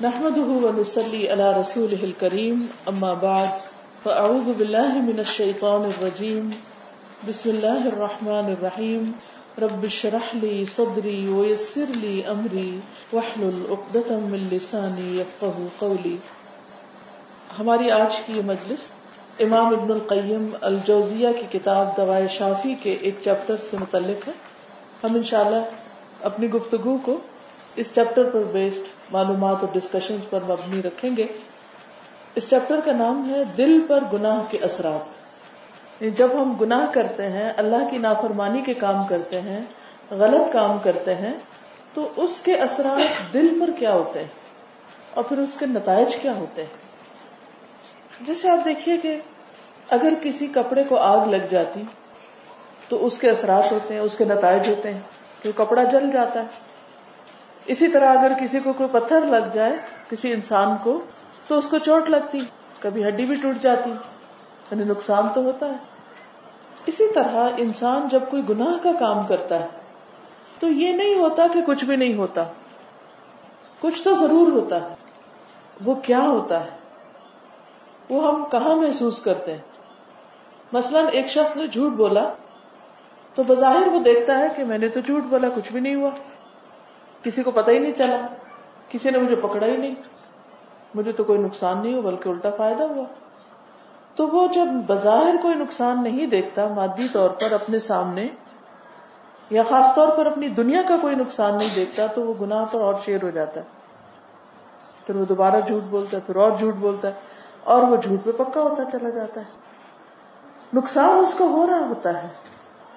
نحمده ونصلي على رسوله الكريم، أما بعد، فأعوذ بالله من الشيطان الرجيم. بسم الله الرحمن الرحيم. رب اشرح لي صدري ويسر لي أمري، واحلل عقدة من لساني يفقه قولي. ہماری آج کی یہ مجلس امام ابن القیم الجوزیہ کی کتاب دوائے شافی کے ایک چیپٹر سے متعلق ہے۔ ہم انشاءاللہ اپنی گفتگو کو اس چیپٹر پر بیسڈ معلومات اور ڈسکشن پر مبنی رکھیں گے۔ اس چیپٹر کا نام ہے دل پر گناہ کے اثرات۔ یعنی جب ہم گناہ کرتے ہیں، اللہ کی نافرمانی کے کام کرتے ہیں، غلط کام کرتے ہیں، تو اس کے اثرات دل پر کیا ہوتے ہیں؟ اور پھر اس کے نتائج کیا ہوتے ہیں؟ جیسے آپ دیکھیے کہ اگر کسی کپڑے کو آگ لگ جاتی، تو اس کے اثرات ہوتے ہیں، اس کے نتائج ہوتے ہیں کہ کپڑا جل جاتا ہے۔ اسی طرح اگر کسی کو کوئی پتھر لگ جائے، کسی انسان کو، تو اس کو چوٹ لگتی، کبھی ہڈی بھی ٹوٹ جاتی یعنی نقصان تو ہوتا ہے۔ اسی طرح انسان جب کوئی گناہ کا کام کرتا ہے، تو یہ نہیں ہوتا کہ کچھ بھی نہیں ہوتا۔ کچھ تو ضرور ہوتا ہے۔ وہ کیا ہوتا ہے؟ وہ ہم کہاں محسوس کرتے ہیں؟ مثلا ایک شخص نے جھوٹ بولا، تو بظاہر وہ دیکھتا ہے کہ میں نے تو جھوٹ بولا، کچھ بھی نہیں ہوا۔ کسی کو پتہ ہی نہیں چلا۔ کسی نے مجھے پکڑا ہی نہیں۔ مجھے تو کوئی نقصان نہیں ہوا، بلکہ الٹا فائدہ ہوا۔ تو وہ جب بظاہر کوئی نقصان نہیں دیکھتا، مادی طور پر اپنے سامنے، یا خاص طور پر اپنی دنیا کا کوئی نقصان نہیں دیکھتا، تو وہ گناہ پر اور شیر ہو جاتا ہے۔ پھر وہ دوبارہ جھوٹ بولتا ہے، پھر اور جھوٹ بولتا ہے، اور وہ جھوٹ پہ پکا ہوتا چلا جاتا ہے۔ نقصان اس کو ہو رہا ہوتا ہے،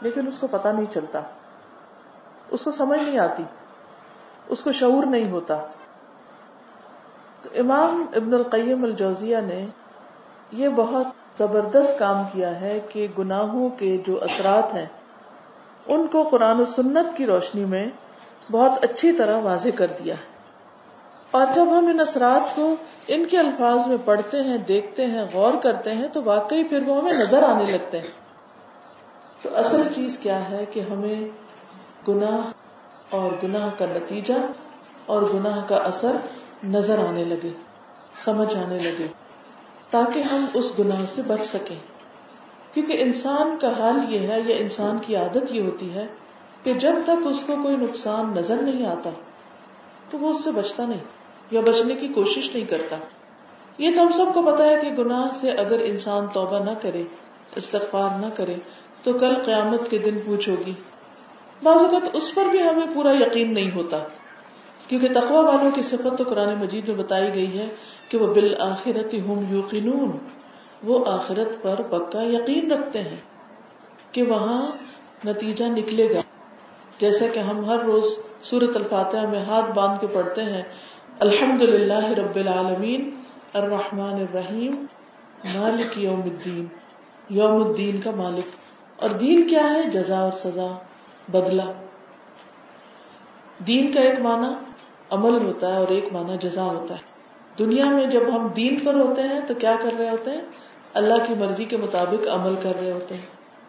لیکن اس کو پتا نہیں چلتا۔ اس کو سمجھ نہیں آتی۔ اس کو شعور نہیں ہوتا۔ تو امام ابن القیم الجوزیہ نے یہ بہت زبردست کام کیا ہے کہ گناہوں کے جو اثرات ہیں، ان کو قرآن و سنت کی روشنی میں بہت اچھی طرح واضح کر دیا ہے۔ اور جب ہم ان اثرات کو ان کے الفاظ میں پڑھتے ہیں، دیکھتے ہیں، غور کرتے ہیں، تو واقعی پھر وہ ہمیں نظر آنے لگتے ہیں۔ تو اصل چیز کیا ہے کہ ہمیں گناہ اور گناہ کا نتیجہ اور گناہ کا اثر نظر آنے لگے، سمجھ آنے لگے، تاکہ ہم اس گناہ سے بچ سکیں۔ کیونکہ انسان کا حال یہ ہے یا انسان کی عادت یہ ہوتی ہے کہ جب تک اس کو کوئی نقصان نظر نہیں آتا، تو وہ اس سے بچتا نہیں یا بچنے کی کوشش نہیں کرتا۔ یہ تو ہم سب کو پتا ہے کہ گناہ سے اگر انسان توبہ نہ کرے، استغفار نہ کرے، تو کل قیامت کے دن پوچھو گی بعض اوقات اس پر بھی ہمیں پورا یقین نہیں ہوتا، کیونکہ تقوا والوں کی صفت تو قرآن مجید میں بتائی گئی ہے کہ وہ بالآخرت ہم یوقینون وہ آخرت پر پکا یقین رکھتے ہیں کہ وہاں نتیجہ نکلے گا۔ جیسا کہ ہم ہر روز سورت الفاتحہ میں ہاتھ باندھ کے پڑھتے ہیں الحمد للہ رب العالمین، الرحمن الرحیم، مالک یوم الدین یوم الدین کا مالک۔ اور دین کیا ہے؟ جزا اور سزا۔ بدلا۔ دین کا ایک معنی عمل ہوتا ہے اور ایک معنی جزا ہوتا ہے۔ دنیا میں جب ہم دین پر ہوتے ہیں تو کیا کر رہے ہوتے ہیں؟ اللہ کی مرضی کے مطابق عمل کر رہے ہوتے ہیں۔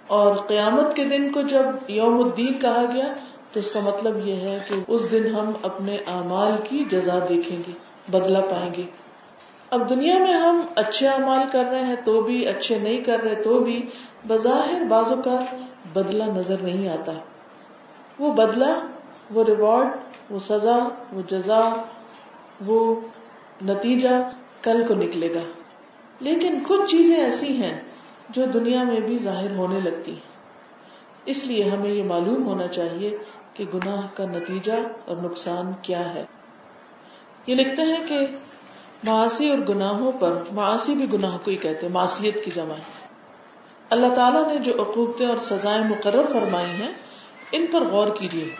اور قیامت کے دن کو جب یوم الدین کہا گیا، تو اس کا مطلب یہ ہے کہ اس دن ہم اپنے اعمال کی جزا دیکھیں گے، بدلا پائیں گے۔ اب دنیا میں ہم اچھے اعمال کر رہے ہیں تو بھی، اچھے نہیں کر رہے تو بھی، بظاہر بازو کا بدلا نظر نہیں آتا۔ وہ بدلا وہ ریوارڈ وہ سزا، وہ جزا، وہ نتیجہ کل کو نکلے گا۔ لیکن کچھ چیزیں ایسی ہیں جو دنیا میں بھی ظاہر ہونے لگتی ہیں۔ اس لیے ہمیں یہ معلوم ہونا چاہیے کہ گناہ کا نتیجہ اور نقصان کیا ہے۔ یہ لکھتے ہیں کہ معاشی اور گناہوں پر معاشی بھی گناہ کو ہی کہتے معاشیت کی جمع اللہ تعالیٰ نے جو عقوبتیں اور سزائیں مقرر فرمائی ہیں ان پر غور کیجیے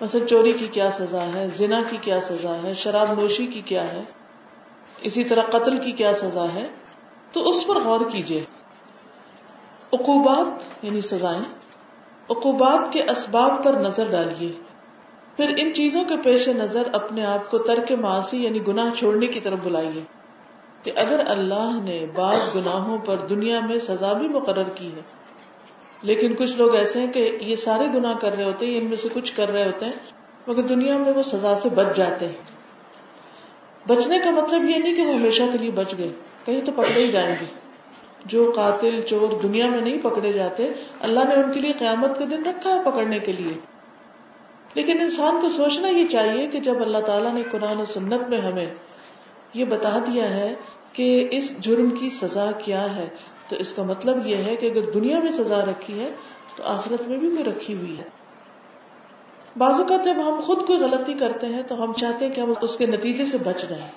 مثلا چوری کی کیا سزا ہے، زنا کی کیا سزا ہے، شراب نوشی کی کیا ہے، اسی طرح قتل کی کیا سزا ہے، تو اس پر غور کیجیے اقوبات یعنی سزائیں اقوبات کے اسباب پر نظر ڈالیے۔ پھر ان چیزوں کے پیش نظر اپنے آپ کو ترک معاشی یعنی گناہ چھوڑنے کی طرف بلائیے۔ کہ اگر اللہ نے بعض گناہوں پر دنیا میں سزا بھی مقرر کی ہے لیکن کچھ لوگ ایسے ہیں کہ یہ سارے گنا کر رہے ہوتے ہیں ان میں سے کچھ کر رہے ہوتے ہیں، مگر دنیا میں وہ سزا سے بچ جاتے ہیں۔ بچنے کا مطلب یہ نہیں کہ وہ ہمیشہ کے لیے بچ گئے، کہیں تو پکڑے ہی جائیں گے۔ جو قاتل، چور دنیا میں نہیں پکڑے جاتے، اللہ نے ان کے لیے قیامت کا دن رکھا ہے پکڑنے کے لیے۔ لیکن انسان کو سوچنا یہ چاہیے کہ جب اللہ تعالیٰ نے قرآن و سنت میں ہمیں یہ بتا دیا ہے کہ اس جرم کی سزا کیا ہے تو اس کا مطلب یہ ہے کہ اگر دنیا میں سزا رکھی ہے تو آخرت میں بھی کوئی رکھی ہوئی ہے۔ بعض اوقات جب ہم خود کوئی غلطی کرتے ہیں تو ہم چاہتے ہیں کہ ہم اس کے نتیجے سے بچ جائیں۔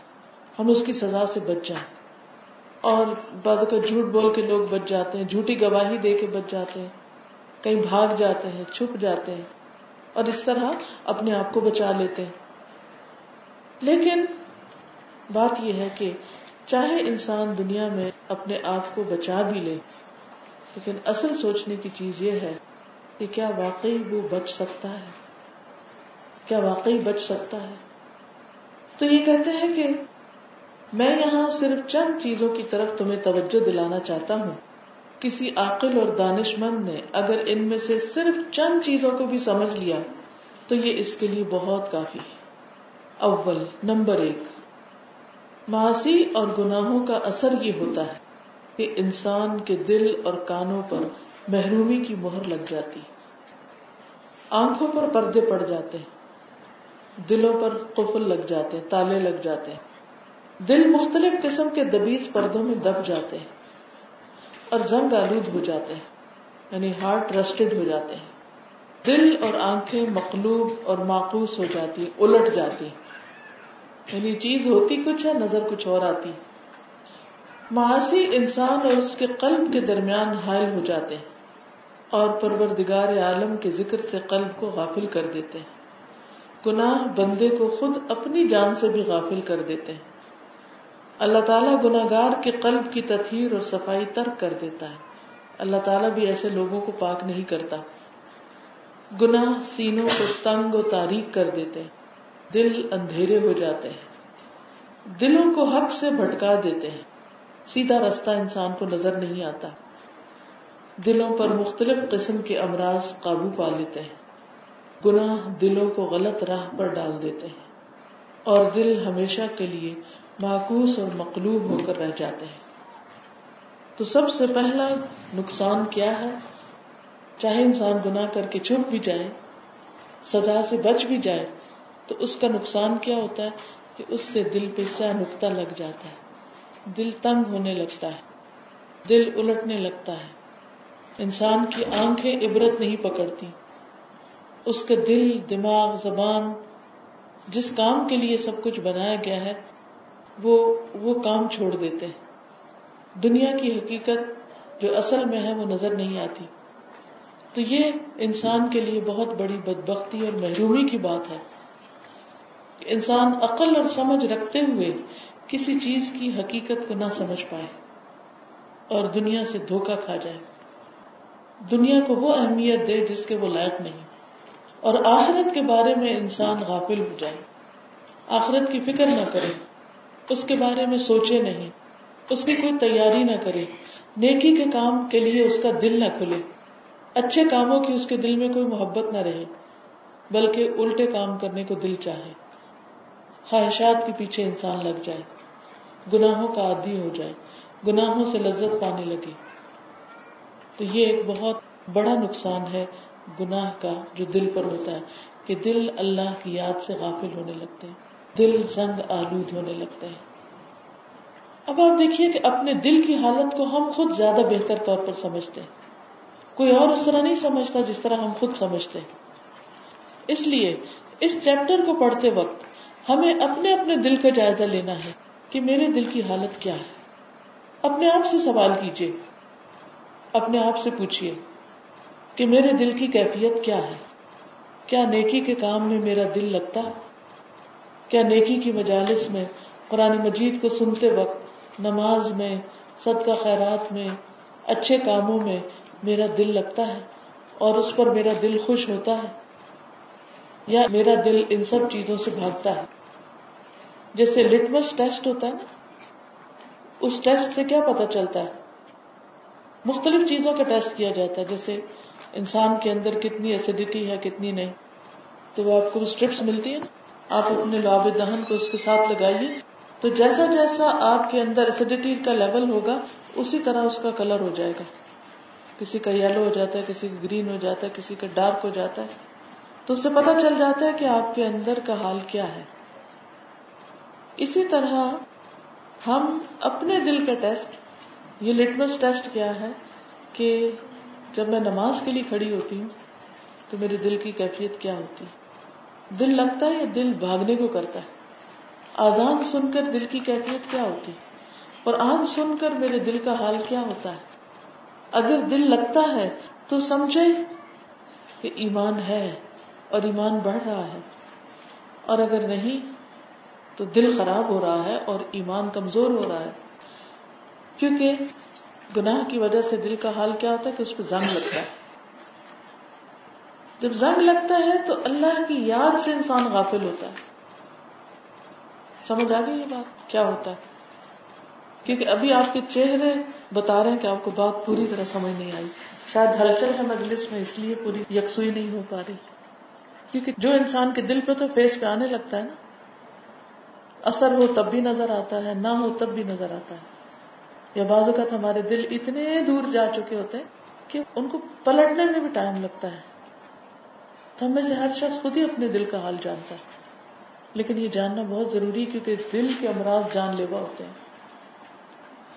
ہم اس کی سزا سے بچ جائیں۔ اور بعض اوقات جھوٹ بول کے لوگ بچ جاتے ہیں، جھوٹی گواہی دے کے بچ جاتے ہیں۔ کہیں بھاگ جاتے ہیں، چھپ جاتے ہیں۔ اور اس طرح اپنے آپ کو بچا لیتے ہیں۔ لیکن بات یہ ہے کہ چاہے انسان دنیا میں اپنے آپ کو بچا بھی لے، لیکن اصل سوچنے کی چیز یہ ہے کہ کیا واقعی وہ بچ سکتا ہے؟ کیا واقعی بچ سکتا ہے؟ تو یہ کہتے ہیں کہ میں یہاں صرف چند چیزوں کی طرف تمہیں توجہ دلانا چاہتا ہوں۔ کسی عاقل اور دانش مند نے اگر ان میں سے صرف چند چیزوں کو بھی سمجھ لیا، تو یہ اس کے لیے بہت کافی ہے۔ اول، نمبر ایک معاشی اور گناہوں کا اثر یہ ہوتا ہے کہ انسان کے دل اور کانوں پر محرومی کی مہر لگ جاتی آنکھوں پر پردے پڑ جاتے ہیں۔ دلوں پر قفل لگ جاتے ہیں، تالے لگ جاتے ہیں۔ دل مختلف قسم کے دبیز پردوں میں دب جاتے ہیں اور زنگ آلود ہو جاتے ہیں یعنی ہارٹ رسٹڈ ہو جاتے ہیں۔ دل اور آنکھیں مقلوب اور معقوس ہو جاتی الٹ جاتی یعنی چیز ہوتی کچھ ہے، نظر کچھ اور آتی۔ معاشی انسان اور اس کے قلب کے درمیان حائل ہو جاتے ہیں اور پروردگار عالم کے ذکر سے قلب کو غافل کر دیتے ہیں۔ گناہ بندے کو خود اپنی جان سے بھی غافل کر دیتے ہیں۔ اللہ تعالیٰ گناگار کے قلب کی تطہیر اور صفائی ترک کر دیتا ہے۔ اللہ تعالیٰ بھی ایسے لوگوں کو پاک نہیں کرتا۔ گناہ سینوں کو تنگ و تاریخ کر دیتے ہیں۔ دل اندھیرے ہو جاتے ہیں۔ دلوں کو حق سے بھٹکا دیتے ہیں۔ سیدھا رستہ انسان کو نظر نہیں آتا۔ دلوں پر مختلف قسم کے امراض قابو پا لیتے ہیں۔ گناہ دلوں کو غلط راہ پر ڈال دیتے ہیں۔ اور دل ہمیشہ کے لیے معکوس اور مقلوب ہو کر رہ جاتے ہیں۔ تو سب سے پہلا نقصان کیا ہے؟ چاہے انسان گناہ کر کے چھپ بھی جائے، سزا سے بچ بھی جائے تو اس کا نقصان کیا ہوتا ہے کہ اس سے دل پہ سہ نقطہ لگ جاتا ہے۔ دل تنگ ہونے لگتا ہے۔ دل الٹنے لگتا ہے۔ انسان کی آنکھیں عبرت نہیں پکڑتی۔ اس کے دل، دماغ، زبان، جس کام کے لیے سب کچھ بنایا گیا ہے، وہ وہ کام چھوڑ دیتے ہیں۔ دنیا کی حقیقت جو اصل میں ہے، وہ نظر نہیں آتی۔ تو یہ انسان کے لیے بہت بڑی بدبختی اور محرومی کی بات ہے۔ کہ انسان عقل اور سمجھ رکھتے ہوئے کسی چیز کی حقیقت کو نہ سمجھ پائے اور دنیا سے دھوکا کھا جائے۔ دنیا کو وہ اہمیت دے جس کے وہ لائق نہیں۔ اور آخرت کے بارے میں انسان غافل ہو جائے۔ آخرت کی فکر نہ کرے، اس کے بارے میں سوچے نہیں، اس کی کوئی تیاری نہ کرے۔ نیکی کے کام کے لیے اس کا دل نہ کھلے۔ اچھے کاموں کی اس کے دل میں کوئی محبت نہ رہے، بلکہ الٹے کام کرنے کو دل چاہے۔ خواہشات کے پیچھے انسان لگ جائے، گناہوں کا عادی ہو جائے، گناہوں سے لذت پانے لگے۔ تو یہ ایک بہت بڑا نقصان ہے گناہ کا جو دل پر ہوتا ہے، کہ دل اللہ کی یاد سے غافل ہونے لگتے ہیں، دل زنگ آلود ہونے لگتے ہیں۔ اب آپ دیکھیے کہ اپنے دل کی حالت کو ہم خود زیادہ بہتر طور پر سمجھتے ہیں۔ کوئی اور اس طرح نہیں سمجھتا جس طرح ہم خود سمجھتے ہیں۔ اس لیے اس چیپٹر کو پڑھتے وقت ہمیں اپنے اپنے دل کا جائزہ لینا ہے کہ میرے دل کی حالت کیا ہے۔ اپنے آپ سے سوال کیجیے اپنے آپ سے پوچھیے کہ میرے دل کی کیفیت کیا ہے۔ کیا نیکی کے کام میں میرا دل لگتا؟ کیا نیکی کی مجالس میں قرآن مجید کو سنتے وقت نماز میں، صدقہ خیرات میں، اچھے کاموں میں میرا دل لگتا ہے اور اس پر میرا دل خوش ہوتا ہے؟ یا میرا دل ان سب چیزوں سے بھاگتا ہے۔ جیسے لٹمس ٹیسٹ ہوتا ہے نا، اس ٹیسٹ سے کیا پتا چلتا ہے؟ مختلف چیزوں کا ٹیسٹ کیا جاتا ہے، جیسے انسان کے اندر کتنی ایسیڈیٹی ہے، کتنی نہیں۔ تو وہ آپ کو اسٹرپس ملتی ہے نا، آپ اپنے لاب دہن کو اس کے ساتھ لگائیے۔ تو جیسا جیسا آپ کے اندر ایسیڈیٹی کا لیول ہوگا، اسی طرح اس کا کلر ہو جائے گا۔ کسی کا یلو ہو جاتا ہے، کسی کا گرین ہو جاتا ہے، کسی کا ڈارک ہو جاتا ہے۔ تو اس سے پتا چل جاتا ہے کہ آپ کے اندر کا حال کیا ہے۔ اسی طرح ہم اپنے دل کا ٹیسٹ، یہ لٹمس ٹیسٹ کیا ہے کہ جب میں نماز کے لیے کھڑی ہوتی ہوں تو میرے دل کی کیفیت کیا ہوتی دل لگتا ہے یا دل بھاگنے کو کرتا ہے؟ آزان سن کر دل کی کیفیت کیا ہوتی اور آن سن کر میرے دل کا حال کیا ہوتا ہے؟ اگر دل لگتا ہے تو سمجھے کہ ایمان ہے۔ اور ایمان بڑھ رہا ہے۔ اور اگر نہیں، تو دل خراب ہو رہا ہے اور ایمان کمزور ہو رہا ہے۔ کیونکہ گناہ کی وجہ سے دل کا حال کیا ہوتا ہے کہ اس پہ زنگ لگتا ہے۔ جب زنگ لگتا ہے تو اللہ کی یاد سے انسان غافل ہوتا ہے۔ سمجھ آ گئی یہ بات؟ کیا ہوتا ہے؟ کیونکہ ابھی آپ کے چہرے بتا رہے ہیں کہ آپ کو بات پوری طرح سمجھ نہیں آئی۔ شاید ہلچل ہے مجلس میں، اس لیے پوری یکسوئی نہیں ہو پا رہی۔ کیونکہ جو انسان کے دل پہ تو فیس پہ آنے لگتا ہے نا، اثر ہو تب بھی نظر آتا ہے، نہ ہو تب بھی نظر آتا ہے۔ یا بعض اوقات ہمارے دل اتنے دور جا چکے ہوتے ہیں کہ ان کو پلٹنے میں بھی ٹائم لگتا ہے۔ تو ہمیں سے ہر شخص خود ہی اپنے دل کا حال جانتا ہے۔ لیکن یہ جاننا بہت ضروری کیونکہ دل کے امراض جان لیوا ہوتے ہیں۔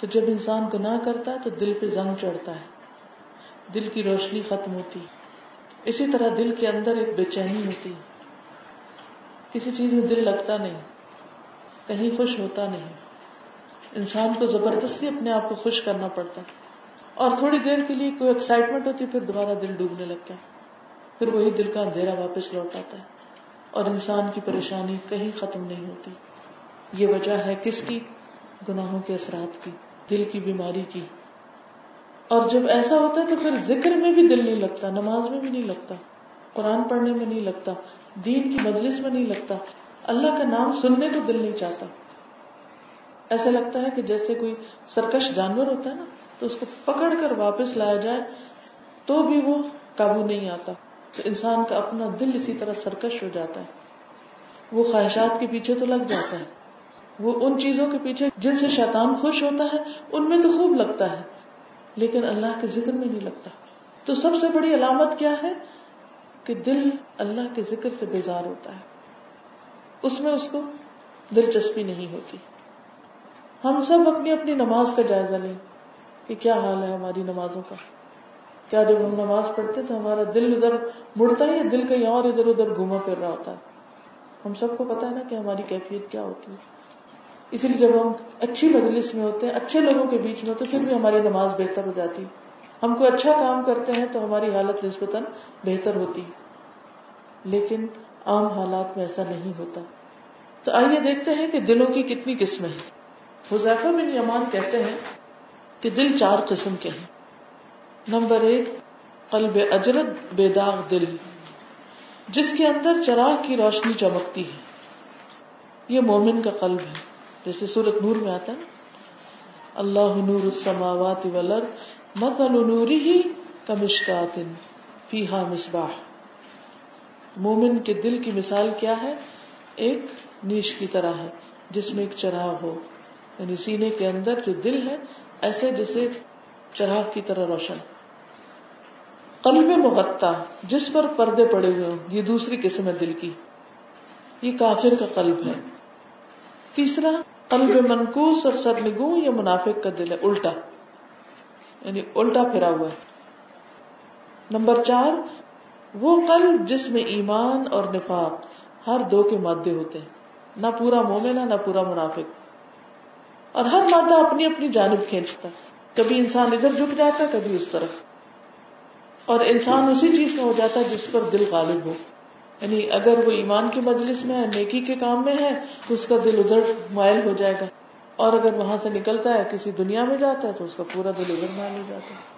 تو جب انسان گناہ کرتا ہے تو دل پہ زنگ چڑھتا ہے۔ دل کی روشنی ختم ہوتی اسی طرح دل کے اندر ایک بے چینی ہوتی ہے۔ کسی چیز میں دل لگتا نہیں، کہیں خوش ہوتا نہیں۔ انسان کو زبردستی اپنے آپ کو خوش کرنا پڑتا ہے۔ اور تھوڑی دیر کے لیے کوئی ایکسائٹمنٹ ہوتی پھر دوبارہ دل ڈوبنے لگتا ہے۔ پھر وہی دل کا اندھیرا واپس لوٹ آتا ہے۔ اور انسان کی پریشانی کہیں ختم نہیں ہوتی۔ یہ وجہ ہے کس کی؟ گناہوں کے اثرات کی، دل کی بیماری کی۔ اور جب ایسا ہوتا ہے تو پھر ذکر میں بھی دل نہیں لگتا، نماز میں بھی نہیں لگتا، قرآن پڑھنے میں نہیں لگتا، دین کی مجلس میں نہیں لگتا۔ اللہ کا نام سننے کو دل نہیں چاہتا۔ ایسا لگتا ہے کہ جیسے کوئی سرکش جانور ہوتا ہے نا، تو اس کو پکڑ کر واپس لایا جائے تو بھی وہ قابو نہیں آتا۔ تو انسان کا اپنا دل اسی طرح سرکش ہو جاتا ہے۔ وہ خواہشات کے پیچھے تو لگ جاتا ہے۔ وہ ان چیزوں کے پیچھے جن سے شیطان خوش ہوتا ہے، ان میں تو خوب لگتا ہے۔ لیکن اللہ کے ذکر میں نہیں لگتا۔ تو سب سے بڑی علامت کیا ہے؟ کہ دل اللہ کے ذکر سے بیزار ہوتا ہے۔ اس میں اس کو دلچسپی نہیں ہوتی۔ ہم سب اپنی اپنی نماز کا جائزہ لیں۔ کہ کیا حال ہے ہماری نمازوں کا؟ کیا جب ہم نماز پڑھتے تو ہمارا دل ادھر مڑتا ہے یا دل کہیں اور ادھر ادھر گھوما پھر رہا ہوتا ہے۔ ہم سب کو پتا ہے نا کہ ہماری کیفیت کیا ہوتی ہے۔ اسی لیے جب ہم اچھی مجلس میں ہوتے ہیں، اچھے لوگوں کے بیچ میں ہوتے پھر بھی ہماری نماز بہتر ہو جاتی۔ ہم کوئی اچھا کام کرتے ہیں تو ہماری حالت نسبتاً بہتر ہوتی۔ لیکن عام حالات میں ایسا نہیں ہوتا۔ تو آئیے دیکھتے ہیں کہ دلوں کی کتنی قسمیں ہیں۔ حذیفہ بن یمان کہتے ہیں کہ دل چار قسم کے ہیں۔ نمبر ایک، قلب اجرت بے داغ دل۔ جس کے اندر چراغ کی روشنی چمکتی ہے۔ یہ مومن کا قلب ہے۔ جیسے سورت نور میں آتا ہے اللہ نور السماوات والارض مثل نوره کمشکات فیہا مصباح۔ مومن کے دل کی مثال کیا ہے؟ ایک نیش کی طرح ہے، جس میں ایک چراغ ہو۔ یعنی سینے کے اندر جو دل ہے، ایسے جیسے چراغ کی طرح روشن۔ قلب مغتا جس پر پردے پڑے ہوئے ہوں، یہ دوسری قسم ہے دل کی۔ یہ کافر کا قلب ہے۔ تیسرا قلب منکوس اور سرنگو یہ منافق کا دل ہے، الٹا۔ یعنی الٹا پھرا ہوا ہے۔ نمبر چار، وہ قلب جس میں ایمان اور نفاق ہر دو کے مادے ہوتے ہیں۔ نہ پورا مومن ہے، نہ پورا منافق۔ اور ہر مادہ اپنی اپنی جانب کھینچتا کبھی انسان ادھر جھک جاتا ہے کبھی اس طرف۔ اور انسان اسی چیز کا ہو جاتا ہے جس پر دل غالب ہو۔ یعنی اگر وہ ایمان کی مجلس میں ہے، نیکی کے کام میں ہے، تو اس کا دل ادھر مائل ہو جائے گا۔ اور اگر وہاں سے نکلتا ہے، کسی دنیا میں جاتا ہے، تو اس کا پورا دل ادھر مائل ہو جاتا ہے۔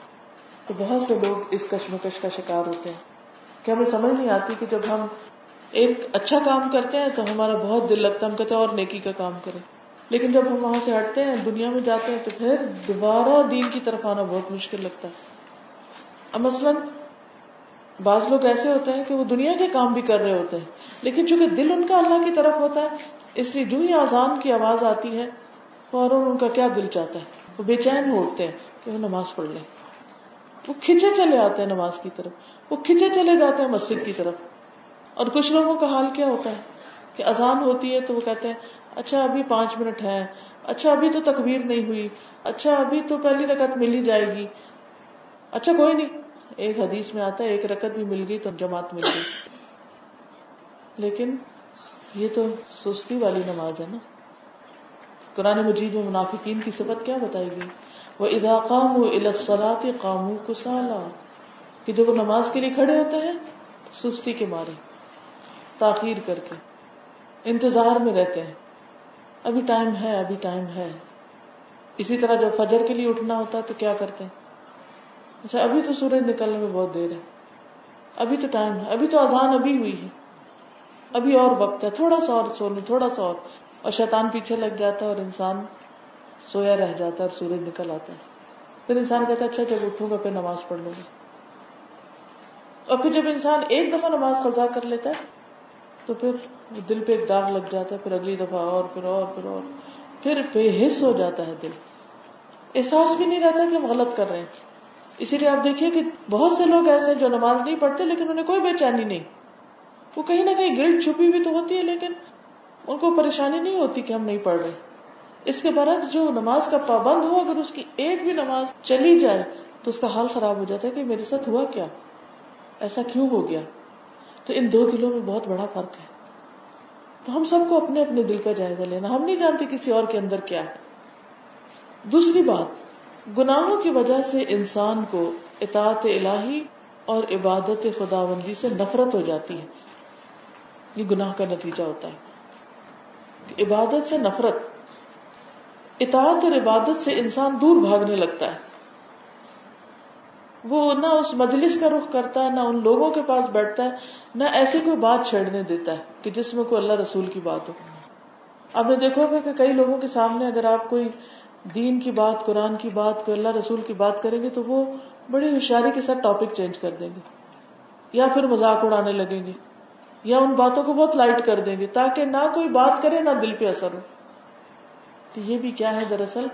تو بہت سے لوگ اس کشمکش کا شکار ہوتے ہیں۔ کہ ہمیں سمجھ نہیں آتی کہ جب ہم ایک اچھا کام کرتے ہیں، تو ہمارا بہت دل لگتا ہم کہتے ہیں، اور نیکی کا کام کریں۔ لیکن جب ہم وہاں سے ہٹتے ہیں، دنیا میں جاتے ہیں، تو پھر دوبارہ دین کی طرف آنا بہت مشکل لگتا ہے۔ اب مثلاً بعض لوگ ایسے ہوتے ہیں کہ وہ دنیا کے کام بھی کر رہے ہوتے ہیں، لیکن چونکہ دل ان کا اللہ کی طرف ہوتا ہے، اس لیے جو ہی آزان کی آواز آتی ہے، فوراً ان کا کیا دل چاہتا ہے؟ وہ بے چین ہوتے ہیں کہ وہ نماز پڑھ لیں۔ وہ کھچے چلے آتے ہیں نماز کی طرف۔ وہ کھچے چلے جاتے ہیں مسجد کی طرف۔ اور کچھ لوگوں کا حال کیا ہوتا ہے؟ کہ اذان ہوتی ہے تو وہ کہتے ہیں اچھا ابھی پانچ منٹ ہے اچھا ابھی تو تکبیر نہیں ہوئی اچھا ابھی تو پہلی رکعت مل ہی جائے گی۔ اچھا کوئی نہیں ایک حدیث میں آتا ہے، ایک رکعت بھی مل گئی تو جماعت مل گئی۔ لیکن یہ تو سستی والی نماز ہے نا۔ قرآن مجید میں منافقین کی صفت کیا بتائی گئی؟ وہ ادا قام و الاسلاط قامو کہ جب وہ نماز کے لیے کھڑے ہوتے ہیں، سستی کے مارے، تاخیر کر کے، انتظار میں رہتے ہیں۔ ابھی ٹائم ہے، ابھی ٹائم ہے۔ اسی طرح جب فجر کے لیے اٹھنا ہوتا ہے تو کیا کرتے ہیں؟ اچھا ابھی تو سورج نکلنے میں بہت دیر ہے۔ ابھی تو ٹائم ہے۔ ابھی تو آزان ابھی ہوئی ہے۔ ابھی اور وقت ہے۔ تھوڑا سا اور سو لیں تھوڑا سا اور۔ اور شیطان پیچھے لگ جاتا ہے اور انسان سویا رہ جاتا ہے اور سورج نکل آتا ہے۔ پھر انسان کہتا ہے اچھا جب اٹھوں گا پھر نماز پڑھ لوں گا۔ اور پھر جب انسان ایک دفعہ نماز قضا کر لیتا ہے، تو پھر دل پہ ایک داغ لگ جاتا ہے، پھر اگلی دفعہ اور، پھر اور پھر اور۔ پھر بے حص ہو جاتا ہے دل۔ احساس بھی نہیں رہتا کہ ہم غلط کر رہے ہیں۔ اسی لیے آپ دیکھیے کہ بہت سے لوگ ایسے ہیں جو نماز نہیں پڑھتے لیکن انہیں کوئی بے چینی نہیں۔ وہ کہیں نہ کہیں گلٹ چھپی بھی تو ہوتی ہے لیکن ان کو پریشانی نہیں ہوتی کہ ہم نہیں پڑھ رہے۔ اس کے برعکس جو نماز کا پابند ہو، اگر اس کی ایک بھی نماز چلی جائے تو اس کا حال خراب ہو جاتا ہے کہ میرے ساتھ ہوا کیا؟ ایسا کیوں ہو گیا؟ تو ان دو دلوں میں بہت بڑا فرق ہے۔ تو ہم سب کو اپنے اپنے دل کا جائزہ لینا۔ ہم نہیں جانتے کسی اور کے اندر کیا ہے۔ دوسری بات گناہوں کی وجہ سے انسان کو اطاعت الہی اور عبادت خدا بندی سے نفرت ہو جاتی ہے۔ یہ گناہ کا نتیجہ ہوتا ہے۔ عبادت سے نفرت، اطاعت اور عبادت سے انسان دور بھاگنے لگتا ہے۔ وہ نہ اس مجلس کا رخ کرتا ہے، نہ ان لوگوں کے پاس بیٹھتا ہے، نہ ایسی کوئی بات چھیڑنے دیتا ہے کہ جس میں کوئی اللہ رسول کی بات ہو۔ آپ نے دیکھو گا کہ کئی لوگوں کے سامنے اگر آپ کوئی دین کی بات، قرآن کی بات، کوئی اللہ رسول کی بات کریں گے تو وہ بڑی ہوشیاری کے ساتھ ٹاپک چینج کر دیں گے، یا پھر مذاق اڑانے لگیں گے، یا ان باتوں کو بہت لائٹ کر دیں گے، تاکہ نہ کوئی بات کرے، نہ دل پہ اثر ہو۔ تو یہ بھی کیا ہے دراصل؟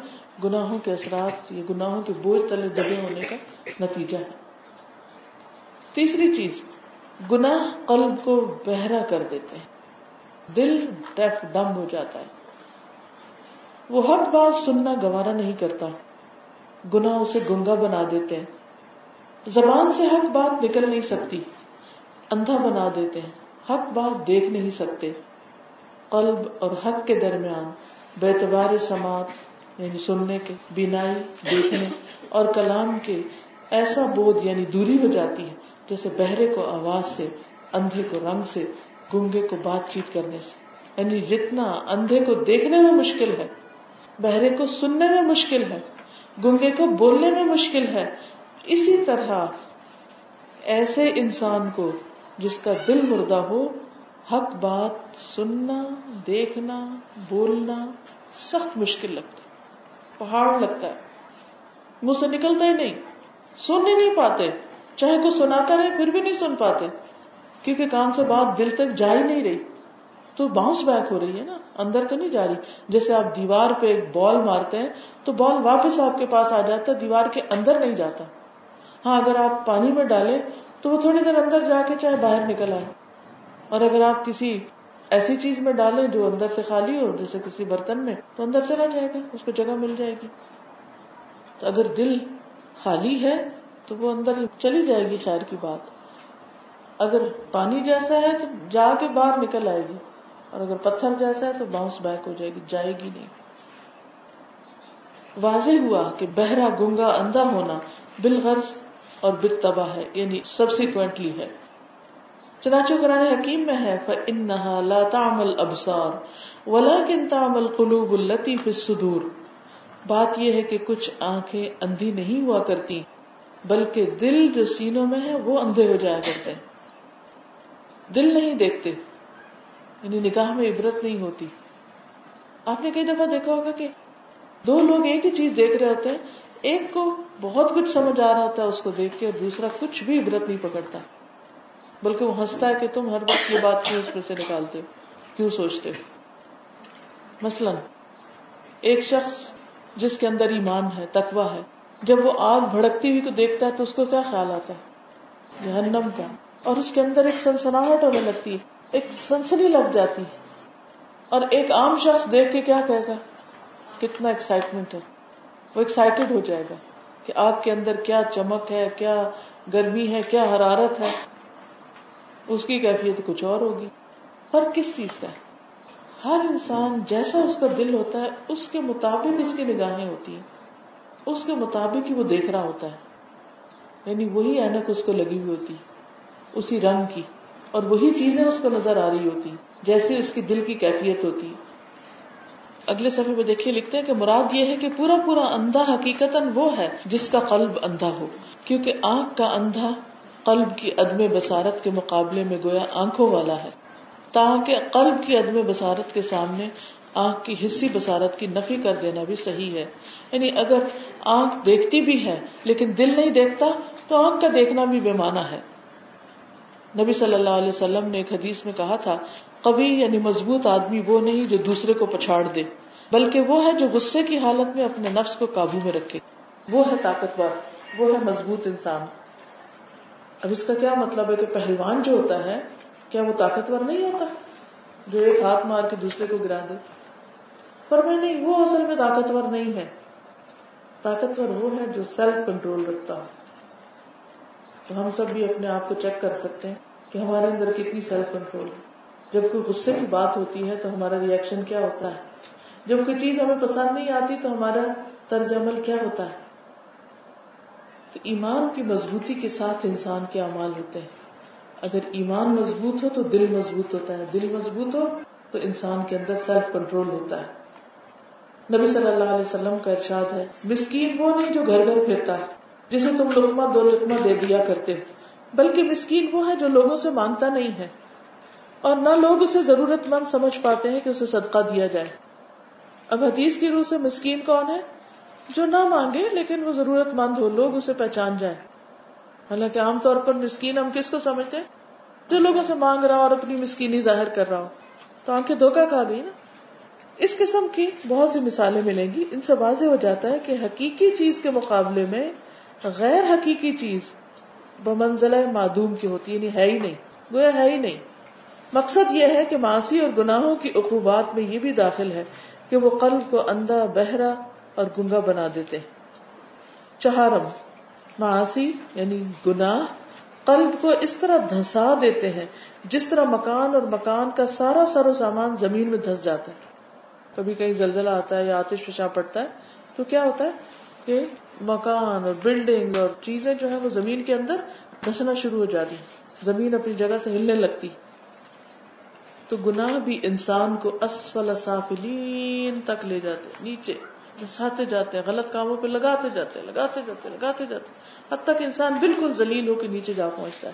گناہوں کے اثرات یا گناہوں کے بوجھ تلے دبے ہونے کا نتیجہ ہے۔ تیسری چیز، گناہ قلب کو بہرا کر دیتے ہیں۔ دل ڈیف ڈم ہو جاتا ہے۔ وہ حق بات سننا گوارا نہیں کرتا۔ گناہ اسے گنگا بنا دیتے ہیں۔ زبان سے حق بات نکل نہیں سکتی۔ اندھا بنا دیتے ہیں۔ حق بات دیکھ نہیں سکتے۔ قلب اور حق کے درمیان بیتبار سماعت یعنی سننے کے، بینائی، دیکھنے اور کلام کے ایسا بودھ یعنی دوری ہو جاتی ہے، جیسے بہرے کو آواز سے، اندھے کو رنگ سے، گنگے کو بات چیت کرنے سے۔ یعنی جتنا اندھے کو دیکھنے میں مشکل ہے بہرے کو سننے میں مشکل ہے، گنگے کو بولنے میں مشکل ہے۔ اسی طرح ایسے انسان کو جس کا دل مردہ ہو، حق بات سننا، دیکھنا، بولنا سخت مشکل لگتا ہے، پہاڑ لگتا ہے۔ منہ سے نکلتا ہی نہیں سن ہی نہیں پاتے۔ چاہے کوئی سناتا رہے، پھر بھی نہیں سن پاتے، کیونکہ کان سے بات دل تک جا ہی نہیں رہی۔ تو باؤنس بیک ہو رہی ہے نا، اندر تو نہیں جا رہی۔ جیسے آپ دیوار پہ ایک بال مارتے ہیں، تو بال واپس آپ کے پاس آ جاتا ہے دیوار کے اندر نہیں جاتا۔ ہاں اگر آپ پانی میں ڈالیں، تو وہ تھوڑی دیر اندر جا کے چاہے باہر نکل آئے۔ اور اگر آپ کسی ایسی چیز میں ڈالیں جو اندر سے خالی ہو، جیسے کسی برتن میں، تو اندر چلا جائے گا، اس کو جگہ مل جائے گی۔ تو اگر دل خالی ہے، تو وہ اندر چلی جائے گی، خیر کی بات۔ اگر پانی جیسا ہے، تو جا کے باہر نکل آئے گی۔ اور اگر پتھر جیسا ہے تو باؤنس بیک ہو جائے گی جائے گی نہیں۔ واضح ہوا کہ بہرا گنگا اندھا ہونا بالغرض اور بت ہے یعنی سبسیکوینٹلی ہے۔ چنانچہ قرآن حکیم میں ہے، فَإِنَّهَا لَا تَعْمَلْ أَبْصَارُ وَلَكِنْ تَعْمَلْ قُلُوبُ الَّتِي فِي الصُّدُورِ۔ بات یہ ہے کہ کچھ آنکھیں اندھی نہیں ہوا کرتی، بلکہ دل جو سینوں میں ہے وہ اندھے ہو جایا کرتے۔ ہیں دل نہیں دیکھتے۔ یعنی نگاہ میں عبرت نہیں ہوتی۔ آپ نے کئی دفعہ دیکھا ہوگا کہ دو لوگ ایک ہی چیز دیکھ رہے ہوتے ہیں، ایک کو بہت کچھ سمجھ آ رہا ہوتا ہے اس کو دیکھ کے اور دوسرا کچھ بھی عبرت نہیں پکڑتا۔ بلکہ وہ ہنستا ہے کہ تم ہر وقت یہ بات کیوں اس میں سے نکالتے کیوں سوچتے مثلا، ایک شخص جس کے اندر ایمان ہے تکوا ہے، جب وہ آگ بھڑکتی ہوئی کو دیکھتا ہے تو اس کو کیا خیال آتا ہے؟ جہنم کا۔ اور اس کے اندر ایک سنسناہٹ ہونے لگتی ہے۔ ایک سنسنی لگ جاتی اور ایک عام شخص دیکھ کے کیا کہے گا؟ کتنا ایکسائٹمنٹ ہے۔ وہ ایکسائٹیڈ ہو جائے گا کہ آگ کے اندر کیا چمک ہے، کیا گرمی ہے، کیا حرارت ہے۔ اس کی کیفیت کچھ اور ہوگی۔ فرق کس چیز کا؟ ہے ہر انسان جیسا اس کا دل ہوتا ہے، اس کے مطابق اس کی نگاہیں ہوتی ہیں۔ اس کے مطابق ہی وہ دیکھ رہا ہوتا ہے۔ یعنی وہی اینک اس کو لگی ہوئی ہوتی، اسی رنگ کی۔ اور وہی چیزیں اس کو نظر آ رہی ہوتی، جیسے اس کی دل کی کیفیت ہوتی۔ اگلے سفر میں دیکھیے، لکھتے ہیں کہ مراد یہ ہے کہ پورا پورا اندھا حقیقت وہ ہے جس کا قلب اندھا ہو، کیونکہ آنکھ کا اندھا قلب کی عدم بسارت کے مقابلے میں گویا آنکھوں والا ہے۔ تاکہ قلب کی عدم بسارت کے سامنے آنکھ کی حصی بسارت کی نفی کر دینا بھی صحیح ہے۔ یعنی اگر آنکھ دیکھتی بھی ہے لیکن دل نہیں دیکھتا، تو آنکھ کا دیکھنا بھی بے معنی ہے۔ نبی صلی اللہ علیہ وسلم نے ایک حدیث میں کہا تھا کبھی یعنی مضبوط آدمی وہ نہیں جو دوسرے کو پچھاڑ دے، بلکہ وہ ہے جو غصے کی حالت میں اپنے نفس کو قابو میں رکھے۔ وہ ہے طاقتور، وہ ہے مضبوط انسان۔ اب اس کا کیا مطلب ہے کہ پہلوان جو ہوتا ہے، کیا وہ طاقتور نہیں ہوتا؟ جو ایک ہاتھ مار کے دوسرے کو گرا دے۔ پر میں نہیں، وہ اصل میں طاقتور نہیں ہے۔ طاقتور وہ ہے جو سیلف کنٹرول رکھتا ہو۔ تو ہم سب بھی اپنے آپ کو چیک کر سکتے ہیں کہ ہمارے اندر کتنی سیلف کنٹرول ہے۔ جب کوئی غصے کی بات ہوتی ہے تو ہمارا ریئیکشن کیا ہوتا ہے؟ جب کوئی چیز ہمیں پسند نہیں آتی تو ہمارا طرز عمل کیا ہوتا ہے؟ تو ایمان کی مضبوطی کے ساتھ انسان کے امال ہوتے ہیں۔ اگر ایمان مضبوط ہو تو دل مضبوط ہوتا ہے۔ دل مضبوط ہو تو انسان کے اندر سیلف کنٹرول ہوتا ہے۔ نبی صلی اللہ علیہ وسلم کا ارشاد ہے، مسکین وہ نہیں جو گھر گھر پھرتا ہے۔ جسے تم لکما دو لکما دے دیا کرتے بلکہ مسکین وہ ہے جو لوگوں سے مانگتا نہیں ہے۔ اور نہ لوگ اسے ضرورت مند سمجھ پاتے ہیں کہ اسے صدقہ دیا جائے۔ اب حدیث کی روح سے مسکین کون ہے؟ جو نہ مانگے لیکن وہ ضرورت مند ہو، لوگ اسے پہچان جائیں۔ حالانکہ عام طور پر مسکین ہم کس کو سمجھتے ہیں؟ جو لوگوں سے مانگ رہا اور اپنی مسکینی ظاہر کر رہا ہو۔ تو آنکھیں دھوکا کھا گئی نا؟ اس قسم کی بہت سی مثالیں ملیں گی۔ ان سے واضح ہو جاتا ہے کہ حقیقی چیز کے مقابلے میں غیر حقیقی چیز بمنزلہ معدوم کی ہوتی یعنی ہے ہی نہیں۔ گویا ہے ہی نہیں۔ مقصد یہ ہے کہ معاشی اور گناہوں کی عقوبات میں یہ بھی داخل ہے کہ وہ قلب کو اندھا، بہرا اور گنگا بنا دیتے چہارم معاشی یعنی گناہ، قلب کو اس طرح دھسا دیتے ہیں جس طرح مکان اور مکان کا سارا سر و سامان زمین میں دھس جاتا ہے۔ کبھی کہیں زلزلہ آتا ہے یا آتش فشاں پڑتا ہے تو کیا ہوتا ہے کہ مکان اور بلڈنگ اور چیزیں جو ہے وہ زمین کے اندر دھسنا شروع ہو جاتی زمین اپنی جگہ سے ہلنے لگتی تو گناہ بھی انسان کو اسفل سافلین تک لے جاتے نیچے دساتے جاتے ہیں، غلط کاموں پہ لگاتے جاتے ہیں، لگاتے جاتے ہیں، لگاتے جاتے ہیں۔ حد تک انسان بالکل ذلیل ہو کے نیچے جا پہنچتا ہے۔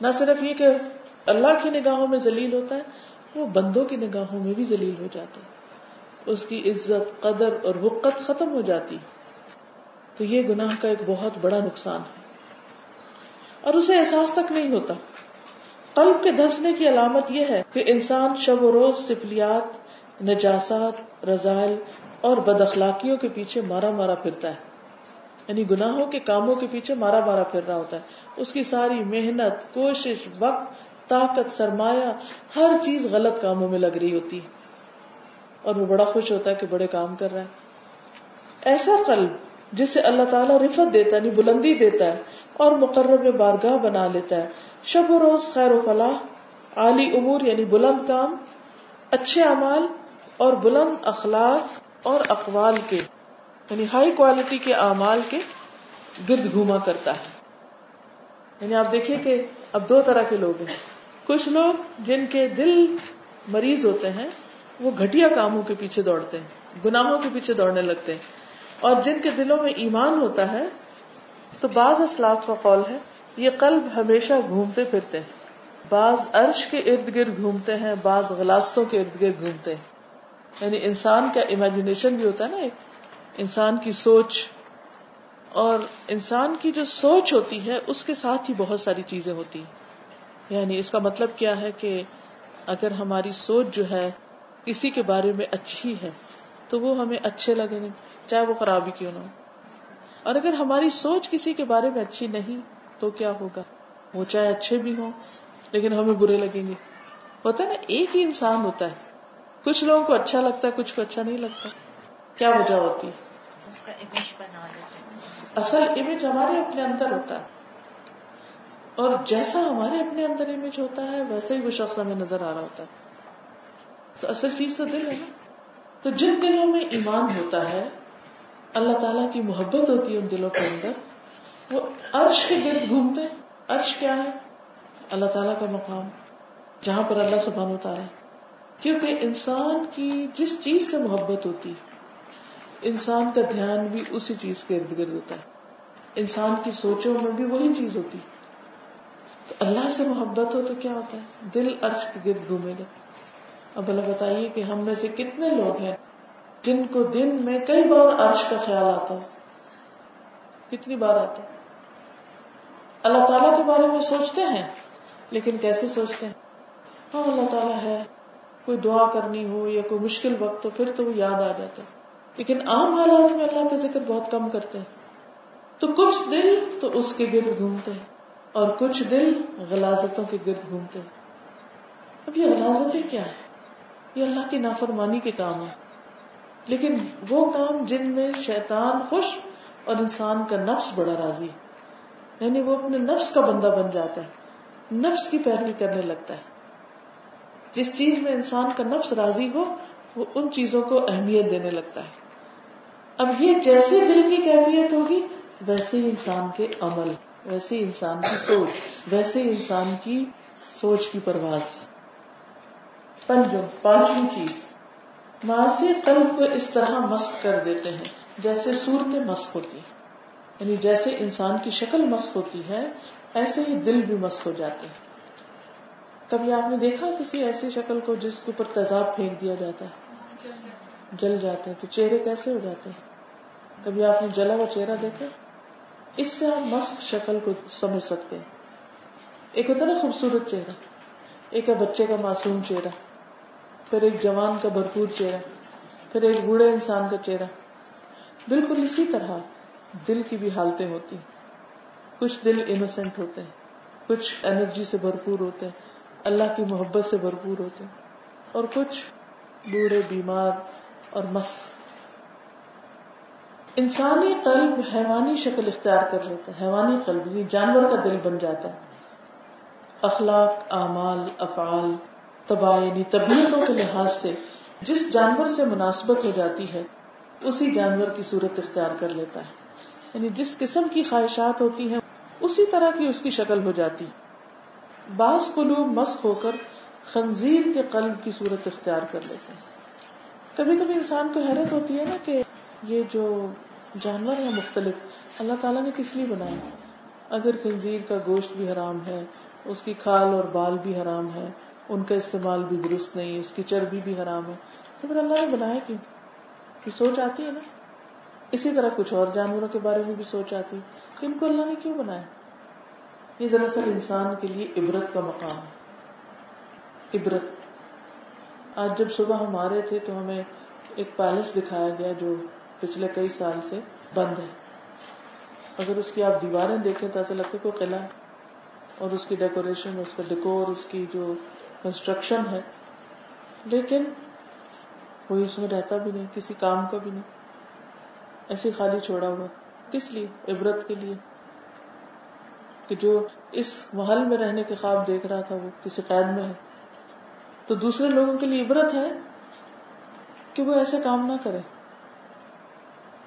نہ صرف یہ کہ اللہ کی نگاہوں میں ذلیل ہوتا ہے، وہ بندوں کی نگاہوں میں بھی ذلیل ہو جاتا ہے اس کی عزت، قدر اور وقت ختم ہو جاتی تو یہ گناہ کا ایک بہت بڑا نقصان ہے۔ اور اسے احساس تک نہیں ہوتا۔ قلب کے دھسنے کی علامت یہ ہے کہ انسان شب و روز سفلیات نجاسات، رضائل اور بد اخلاقیوں کے پیچھے مارا مارا پھرتا ہے۔ یعنی گناہوں کے کاموں کے پیچھے مارا مارا پھر رہا ہوتا ہے۔ اس کی ساری محنت، کوشش، وقت، طاقت، سرمایہ، ہر چیز غلط کاموں میں لگ رہی ہوتی ہے۔ اور وہ بڑا خوش ہوتا ہے کہ بڑے کام کر رہا ہے۔ ایسا قلب جس سے اللہ تعالیٰ رفت دیتا ہے یعنی بلندی دیتا ہے اور مقرر بارگاہ بنا لیتا ہے۔ شب و روز خیر و فلاح، عالی امور یعنی بلند کام، اچھے امال اور بلند اخلاق اور اقوال کے یعنی ہائی کوالٹی کے اعمال کے گرد گھوما کرتا ہے۔ یعنی آپ دیکھیے کہ اب دو طرح کے لوگ ہیں۔ کچھ لوگ جن کے دل مریض ہوتے ہیں، وہ گھٹیا کاموں کے پیچھے دوڑتے ہیں، گناہوں کے پیچھے دوڑنے لگتے ہیں۔ اور جن کے دلوں میں ایمان ہوتا ہے، تو بعض اسلاف کا قول ہے، یہ قلب ہمیشہ گھومتے پھرتے ہیں۔ بعض عرش کے ارد گرد گھومتے ہیں، بعض غلاستوں کے ارد گرد گھومتے ہیں۔ یعنی انسان کا امیجنیشن بھی ہوتا ہے نا ایک۔ انسان کی سوچ۔ اور انسان کی جو سوچ ہوتی ہے، اس کے ساتھ ہی بہت ساری چیزیں ہوتی ہیں۔ یعنی اس کا مطلب کیا ہے کہ اگر ہماری سوچ جو ہے، کسی کے بارے میں اچھی ہے، تو وہ ہمیں اچھے لگیں گے۔ چاہے وہ خراب ہی کیوں نہ ہو۔ اور اگر ہماری سوچ کسی کے بارے میں اچھی نہیں تو کیا ہوگا؟ وہ چاہے اچھے بھی ہوں لیکن ہمیں برے لگیں گے۔ ہوتا ہے نا ایک ہی انسان ہوتا ہے۔ کچھ لوگوں کو اچھا لگتا ہے کچھ کو اچھا نہیں لگتا۔ کیا وجہ ہوتی اصل امیج ہمارے اپنے اندر ہوتا ہے۔ اور جیسا ہمارے اپنے اندر امیج ہوتا ہے ویسے ہی وہ شخص ہمیں نظر آ رہا ہوتا ہے۔ تو اصل چیز تو دل ہے نا۔ تو جن دلوں میں ایمان ہوتا ہے اللہ تعالیٰ کی محبت ہوتی ہے ان دلوں کے اندر، وہ عرش کے گرد گھومتے عرش کیا ہے؟ اللہ تعالیٰ کا مقام، جہاں پر اللہ سبحانہ ہوتا کیونکہ انسان کی جس چیز سے محبت ہوتی انسان کا دھیان بھی اسی چیز کے ارد گرد ہوتا ہے۔ انسان کی سوچوں میں بھی وہی چیز ہوتی تو اللہ سے محبت ہو تو کیا ہوتا ہے؟ دل ارش کے گرد گھومے گا۔ اب اللہ بتائیے کہ ہم میں سے کتنے لوگ ہیں جن کو دن میں کئی بار عرش کا خیال آتا ہو کتنی بار آتا اللہ تعالیٰ کے بارے میں سوچتے ہیں، لیکن کیسے سوچتے ہیں؟ ہاں اللہ تعالیٰ ہے۔ کوئی دعا کرنی ہو یا کوئی مشکل وقت ہو، پھر تو وہ یاد آ جاتا ہے۔ لیکن عام حالات میں اللہ کا ذکر بہت کم کرتے ہیں۔ تو کچھ دل تو اس کے گرد گھومتے ہیں اور کچھ دل غلازتوں کے گرد گھومتے ہیں۔ اب یہ غلازتیں کیا ہے یہ اللہ کی نافرمانی کے کام ہے لیکن وہ کام جن میں شیطان خوش اور انسان کا نفس بڑا راضی یعنی وہ اپنے نفس کا بندہ بن جاتا ہے۔ نفس کی پیروی کرنے لگتا ہے۔ جس چیز میں انسان کا نفس راضی ہو، وہ ان چیزوں کو اہمیت دینے لگتا ہے۔ اب یہ جیسے دل کی کیفیت ہوگی، ویسے ہی انسان کے عمل، ویسے ہی انسان کی سوچ، ویسے ہی انسان کی سوچ کی پرواز۔ پنجم، پانچویں چیز۔ معاشی قلب کو اس طرح مسق کر دیتے ہیں، جیسے صورت مسق ہوتی یعنی جیسے انسان کی شکل مسق ہوتی ہے، ایسے ہی دل بھی مسق ہو جاتے ہیں۔ کبھی آپ نے دیکھا کسی ایسی شکل کو جس کے اوپر تیزاب پھینک دیا جاتا ہے؟ جل جاتے ہیں، تو چہرے کیسے ہو جاتے ہیں؟ کبھی آپ نے جلا ہوا چہرہ دیکھا؟ اس سے آپ مسق شکل کو سمجھ سکتے ہیں۔ ایک ہوتا نا خوبصورت چہرہ، ایک ہے بچے کا معصوم چہرہ۔ پھر ایک جوان کا بھرپور چہرہ، پھر ایک بوڑھے انسان کا چہرہ۔ بالکل اسی طرح دل کی بھی حالتیں ہوتی کچھ دل انوسینٹ ہوتے ہیں، کچھ انرجی سے بھرپور ہوتے ہیں، اللہ کی محبت سے بھرپور ہوتے ہیں، اور کچھ بوڑھے، بیمار اور مست۔ انسانی قلب حیوانی شکل اختیار کر لیتا ہے، حیوانی قلب یعنی جانور کا دل بن جاتا ہے۔ اخلاق، اعمال، افعال یعنی طبیعتوں کے لحاظ سے جس جانور سے مناسبت ہو جاتی ہے، اسی جانور کی صورت اختیار کر لیتا ہے۔ یعنی جس قسم کی خواہشات ہوتی ہیں، اسی طرح کی اس کی شکل ہو جاتی۔ بعض قلوب مسق ہو کر خنزیر کے قلب کی صورت اختیار کر لیتے ہیں۔ کبھی کبھی انسان کو حیرت ہوتی ہے نا کہ یہ جو جانور ہے مختلف، اللہ تعالیٰ نے کس لیے بنایا اگر خنزیر کا گوشت بھی حرام ہے، اس کی کھال اور بال بھی حرام ہے ان کا استعمال بھی درست نہیں، اس کی چربی بھی حرام ہے۔ تو پھر اللہ نے بنایا کیوں؟ یہ سوچ آتی ہے نا۔ اسی طرح کچھ اور جانوروں کے بارے میں بھی سوچ آتی کہ ان کو اللہ نے کیوں بنایا؟ یہ دراصل انسان کے لیے عبرت کا مقام ہے۔ عبرت۔ آج جب صبح ہم آ رہے تھے تو ہمیں ایک پیلس دکھایا گیا جو پچھلے کئی سال سے بند ہے۔ اگر اس کی آپ دیواریں دیکھیں تو ایسا لگتا ہے کوئی قلعہ اور اس کی ڈیکوریشن، اس کا ڈیکور، اس کی جو کنسٹرکشن ہے، لیکن کوئی اس میں رہتا بھی نہیں، کسی کام کا بھی نہیں. ایسے خالی چھوڑا ہوا. کس لیے؟ عبرت کے لیے. کہ جو اس محل میں رہنے کے خواب دیکھ رہا تھا وہ کسی قید میں ہے. تو دوسرے لوگوں کے لیے عبرت ہے کہ وہ ایسے کام نہ کرے.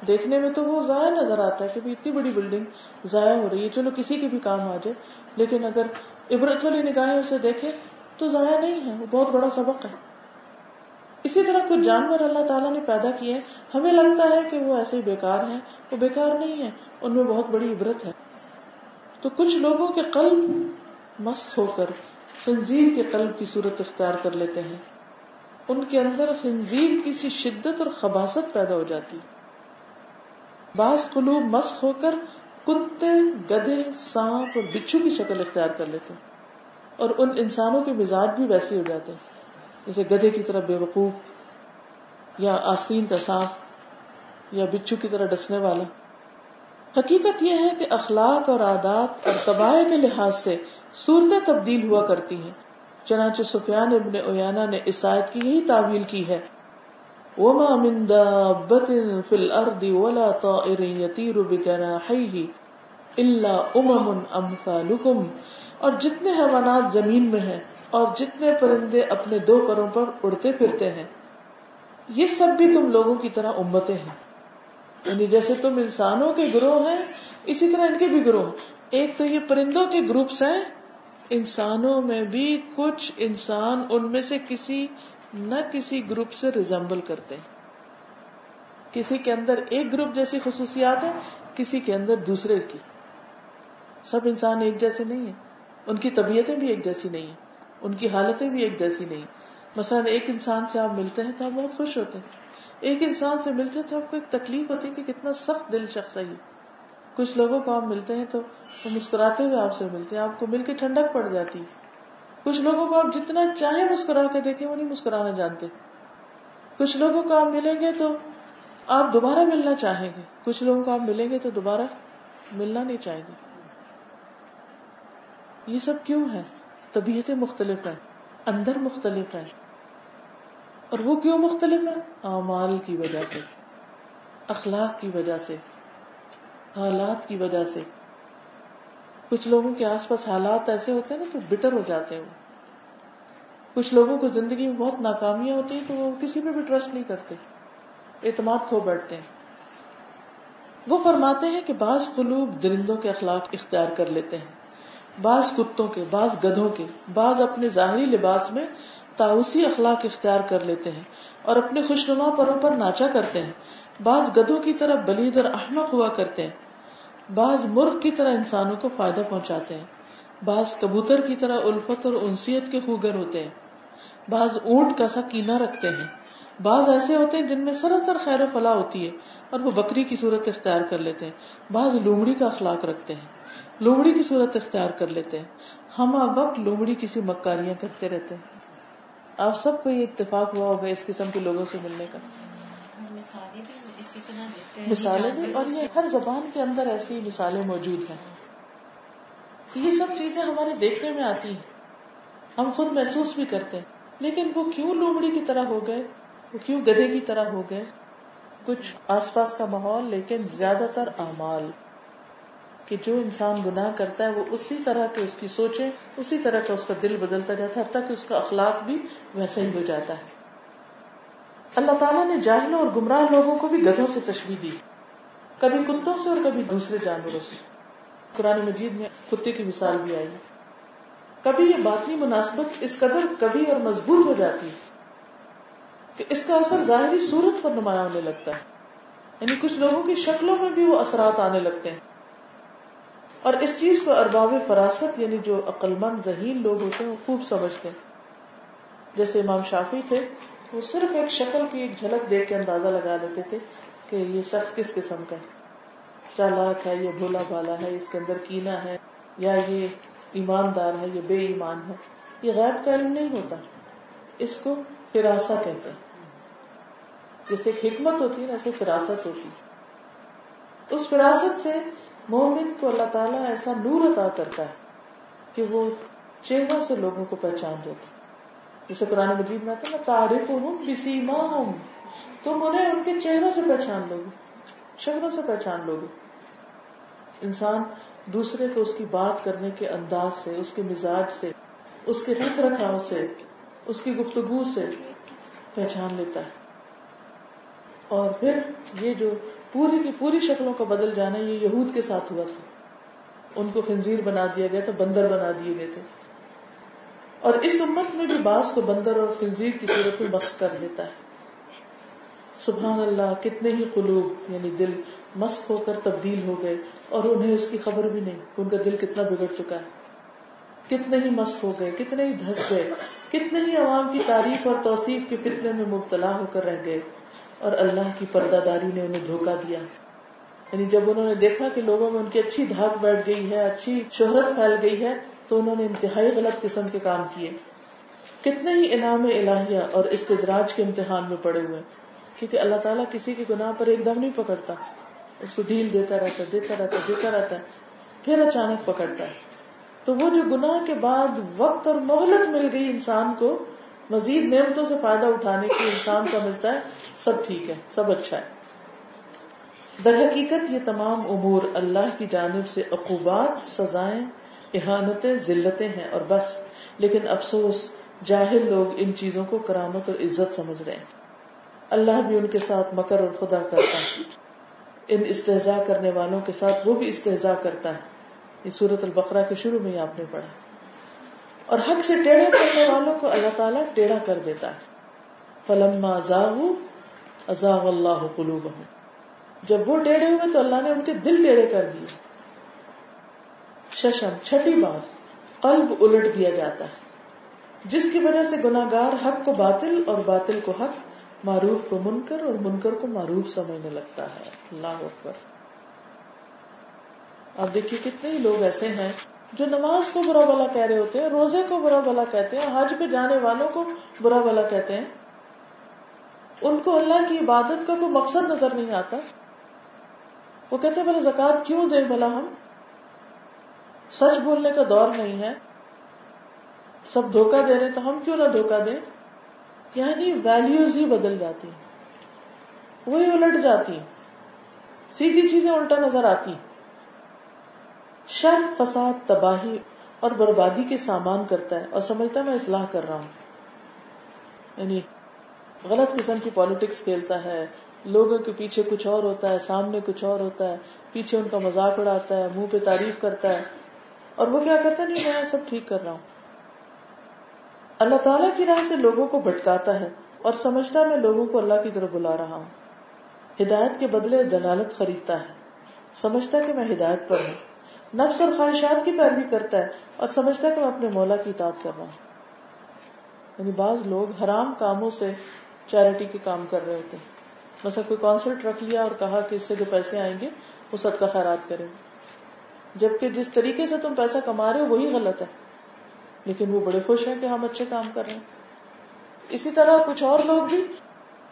دیکھنے میں تو وہ ضائع نظر آتا ہے کہ اتنی بڑی بلڈنگ ضائع ہو رہی ہے. چلو کسی کے بھی کام آ جائے. لیکن اگر عبرت والی نگاہیں اسے دیکھے تو ضائع نہیں ہے، وہ بہت بڑا سبق ہے۔ اسی طرح کچھ جانور اللہ تعالیٰ نے پیدا کیے ہمیں لگتا ہے کہ وہ ایسے ہی بیکار ہیں۔ وہ بیکار نہیں ہے ان میں بہت بڑی عبرت ہے۔ تو کچھ لوگوں کے قلب مست ہو کر خنزیر کے قلب کی صورت اختیار کر لیتے ہیں۔ ان کے اندر خنزیر کی سی شدت اور خباست پیدا ہو جاتی۔ بعض قلوب مست ہو کر کتے گدے سانپ اور بچھو کی شکل اختیار کر لیتے ہیں۔ اور ان انسانوں کے مزاج بھی ویسے ہو جاتے ہیں۔ جیسے گدے کی طرح بے وقوف یا آستین کا سانپ یا بچھو کی طرح ڈسنے والا۔ حقیقت یہ ہے کہ اخلاق اور عادات اور تباہ کے لحاظ سے صورتیں تبدیل ہوا کرتی ہیں۔ چنانچہ سفیان ابن اویانا نے اس آیت کی یہی تعویل کی ہے۔ وما من دابة في الأرض ولا طائر يطير بجناحيه إلا أمم أمثالكم اور جتنے حیوانات زمین میں ہیں اور جتنے پرندے اپنے دو پروں پر اڑتے پھرتے ہیں، یہ سب بھی تم لوگوں کی طرح امتیں ہیں۔ یعنی جیسے تم انسانوں کے گروہ ہیں، اسی طرح ان کے بھی گروہ ایک تو یہ پرندوں کے گروپس ہیں، انسانوں میں بھی کچھ انسان ان میں سے کسی نہ کسی گروپ سے ریزمبل کرتے ہیں۔ کسی کے اندر ایک گروپ جیسی خصوصیات ہے کسی کے اندر دوسرے کی۔ سب انسان ایک جیسے نہیں ہیں۔ ان کی طبیعتیں بھی ایک جیسی نہیں، ان کی حالتیں بھی ایک جیسی نہیں۔ مثلا ایک انسان سے آپ ملتے ہیں تو آپ بہت خوش ہوتے ہیں۔ ایک انسان سے ملتے ہیں تو آپ کو ایک تکلیف ہوتی ہے کہ کتنا سخت دل شخص ہے کچھ لوگوں کو آپ ملتے ہیں تو وہ مسکراتے ہوئے آپ سے ملتے ہیں، آپ کو مل کے ٹھنڈک پڑ جاتی کچھ لوگوں کو آپ جتنا چاہے مسکرا کے دیکھیں، وہ نہیں مسکرانا جانتے۔ کچھ لوگوں کو آپ ملیں گے تو آپ دوبارہ ملنا چاہیں گے۔ کچھ لوگوں کو آپ ملیں گے تو دوبارہ ملنا نہیں چاہیں گے۔ یہ سب کیوں ہے؟ طبیعتیں مختلف ہیں، اندر مختلف ہیں۔ اور وہ کیوں مختلف ہے اعمال کی وجہ سے، اخلاق کی وجہ سے، حالات کی وجہ سے۔ کچھ لوگوں کے آس پاس حالات ایسے ہوتے ہیں نا تو بٹر ہو جاتے ہیں کچھ لوگوں کو زندگی میں بہت ناکامیاں ہوتی ہیں تو وہ کسی پہ بھی ٹرسٹ نہیں کرتے، اعتماد کھو بیٹھتے ہیں۔ وہ فرماتے ہیں کہ بعض قلوب درندوں کے اخلاق اختیار کر لیتے ہیں۔ بعض کتوں کے، بعض گدھوں کے، بعض اپنے ظاہری لباس میں تاؤسی اخلاق اختیار کر لیتے ہیں اور اپنے خوشنما پروں پر ناچا کرتے ہیں۔ بعض گدوں کی طرح بلید اور احمق ہوا کرتے ہیں۔ بعض مرغ کی طرح انسانوں کو فائدہ پہنچاتے ہیں۔ بعض کبوتر کی طرح الفت اور انسیت کے خوگر ہوتے ہیں۔ بعض اونٹ کا سا کینا رکھتے ہیں۔ بعض ایسے ہوتے ہیں جن میں سراسر خیر و فلاح ہوتی ہے اور وہ بکری کی صورت اختیار کر لیتے ہیں۔ بعض لومڑی کا اخلاق رکھتے ہیں۔ لومڑی کی صورت اختیار کر لیتے ہیں۔ ہم وقت لومڑی کسی مکاریاں کرتے رہتے ہیں۔ آپ سب کو یہ اتفاق ہوا ہوگا اس قسم کے لوگوں سے ملنے کا۔ مثالیں بھی اور یہ ہر زبان کے اندر ایسی مثالیں موجود ہیں۔ یہ سب چیزیں ہمارے دیکھنے میں آتی ہیں۔ ہم خود محسوس بھی کرتے ہیں۔ لیکن وہ کیوں لومڑی کی طرح ہو گئے؟ وہ کیوں گدے کی طرح ہو گئے؟ کچھ آس پاس کا ماحول لیکن زیادہ تر اعمال۔ کہ جو انسان گناہ کرتا ہے وہ اسی طرح کے اس کی سوچیں، اسی طرح کا اس کا دل بدلتا جاتا ہے، حتیٰ کہ اس کا اخلاق بھی ویسا ہی ہو جاتا ہے۔ اللہ تعالیٰ نے جاہلوں اور گمراہ لوگوں کو بھی گدھوں سے تشبیح دی۔ کبھی کتوں سے اور کبھی دوسرے جانوروں سے۔ قرآن مجید میں کتے کی مثال بھی آئی۔ کبھی یہ باطنی مناسبت اس قدر کبھی اور مضبوط ہو جاتی کہ اس کا اثر ظاہری صورت پر نمایاں ہونے لگتا ہے۔ یعنی کچھ لوگوں کی شکلوں میں بھی وہ اثرات آنے لگتے ہیں۔ اور اس چیز کو ارباب فراست یعنی جو عقل مند ذہین لوگ ہوتے ہیں، وہ خوب سمجھتے ہیں۔ جیسے امام شافی تھے، وہ صرف ایک شکل کی ایک جھلک دیکھ کے اندازہ لگا لیتے تھے کہ یہ شخص کس قسم کا ہے۔ چالاک ہے، یہ بھولا بالا ہے، اس کے اندر کینا ہے، یا یہ ایماندار ہے، یہ بے ایمان ہے۔ یہ غیب کا علم نہیں ہوتا۔ اس کو فراسا کہتے ہیں۔ جیسے ایک حکمت ہوتی ہے نا ایسے فراست ہوتی ہے۔ اس فراست سے مومن کو اللہ تعالیٰ ایسا نور عطا کرتا ہے کہ وہ چہروں سے لوگوں کو پہچان دیتا جیسے قرآن مجید میں آتا نا تعریف ہوں کسی ہوں تم انہیں، ان کے چہروں سے پہچان لو گے شکلوں سے پہچان لو گے انسان دوسرے کو اس کی بات کرنے کے انداز سے، اس کے مزاج سے، اس کے رکھ رکھاؤ سے، اس کی گفتگو سے پہچان لیتا ہے۔ اور پھر یہ جو پوری کی پوری شکلوں کا بدل جانا یہ یہود کے ساتھ ہوا تھا۔ ان کو خنزیر بنا دیا گیا تھا، بندر بنا دیے گئے تھے۔ اور اس امت میں بھی باس کو بندر اور خنزیر کی صورت میں مست کر دیتا ہے۔ سبحان اللہ، کتنے ہی قلوب یعنی دل مست ہو کر تبدیل ہو گئے اور انہیں اس کی خبر بھی نہیں ان کا دل کتنا بگڑ چکا ہے۔ کتنے ہی مست ہو گئے، کتنے ہی دھس گئے، کتنے ہی عوام کی تعریف اور توصیف کے فتنے میں مبتلا ہو کر رہ گئے۔ اور اللہ کی پردہ داری نے انہیں دھوکا دیا۔ یعنی جب انہوں نے دیکھا کہ لوگوں میں ان کی اچھی دھاک بیٹھ گئی ہے، اچھی شہرت پھیل گئی ہے، تو انہوں نے انتہائی غلط قسم کے کام کیے۔ کتنے ہی انعام الہیہ اور استدراج کے امتحان میں پڑے ہوئے۔ کیونکہ اللہ تعالیٰ کسی کے گناہ پر ایک دم نہیں پکڑتا۔ اس کو ڈھیل دیتا رہتا دیتا رہتا دیتا رہتا ہے پھر اچانک پکڑتا۔ ہے تو وہ جو گناہ کے بعد وقت اور مہلت مل گئی انسان کو مزید نعمتوں سے فائدہ اٹھانے کی انسان سمجھتا ہے، سب ٹھیک ہے، سب اچھا ہے۔ در حقیقت یہ تمام امور اللہ کی جانب سے عقوبات، سزائیں، احانتیں، ذلتیں ہیں اور بس۔ لیکن افسوس، جاہل لوگ ان چیزوں کو کرامت اور عزت سمجھ رہے ہیں۔ اللہ بھی ان کے ساتھ مکر اور خدا کرتا ہے۔ ان استحضاء کرنے والوں کے ساتھ وہ بھی استحضاء کرتا ہے۔ یہ سورت البقرہ کے شروع میں ہی آپ نے پڑھا۔ اور حق سے ٹیڑھا کرنے والوں کو اللہ تعالیٰ ٹیڑھا کر دیتا ہے۔ فلما ازاغ اللہ قلوبہم جب وہ ٹیڑھے ہوئے تو اللہ نے ان کے دل ٹیڑھے کر دیے۔ ششم، چھٹی بار، قلب الٹ دیا جاتا ہے۔ جس کی وجہ سے گناگار حق کو باطل اور باطل کو حق، معروف کو منکر اور منکر کو معروف سمجھنے لگتا ہے۔ اللہ اکبر۔ اب دیکھیے کتنے ہی لوگ ایسے ہیں جو نماز کو برا بلا کہہ رہے ہوتے ہیں، روزے کو برا بلا کہتے ہیں، حج پہ جانے والوں کو برا بلا کہتے ہیں، ان کو اللہ کی عبادت کا کوئی مقصد نظر نہیں آتا۔ وہ کہتے ہیں، بھلا زکات کیوں دیں بھلا ہم؟ سچ بولنے کا دور نہیں ہے۔ سب دھوکہ دے رہے تو ہم کیوں نہ دھوکہ دیں؟ یعنی ویلوز ہی بدل جاتی وہی الٹ جاتی سیدھی چیزیں الٹا نظر آتی شر، فساد، تباہی اور بربادی کے سامان کرتا ہے اور سمجھتا ہے میں اصلاح کر رہا ہوں۔ یعنی غلط قسم کی پالیٹکس کھیلتا ہے، لوگوں کے پیچھے کچھ اور ہوتا ہے، سامنے کچھ اور ہوتا ہے، پیچھے ان کا مذاق اڑاتا ہے، منہ پہ تعریف کرتا ہے۔ اور وہ کیا کہتا نہیں، میں سب ٹھیک کر رہا ہوں۔ اللہ تعالیٰ کی راہ سے لوگوں کو بھٹکاتا ہے اور سمجھتا میں لوگوں کو اللہ کی طرف بلا رہا ہوں۔ ہدایت کے بدلے دلالت خریدتا ہے۔ سمجھتا کہ میں ہدایت پر ہوں۔ نفس اور خواہشات کی پیروی کرتا ہے اور سمجھتا ہے کہ میں اپنے مولا کی اطاعت کر رہا ہوں۔ یعنی بعض لوگ حرام کاموں سے چیریٹی کے کام کر رہے ہوتے ہیں۔ مثلا کوئی کانسرٹ رکھ لیا اور کہا کہ اس سے جو پیسے آئیں گے، وہ صدقہ خیرات کریں جبکہ جس طریقے سے تم پیسہ کما رہے ہو، وہی غلط ہے۔ لیکن وہ بڑے خوش ہیں کہ ہم اچھے کام کر رہے ہیں۔ اسی طرح کچھ اور لوگ بھی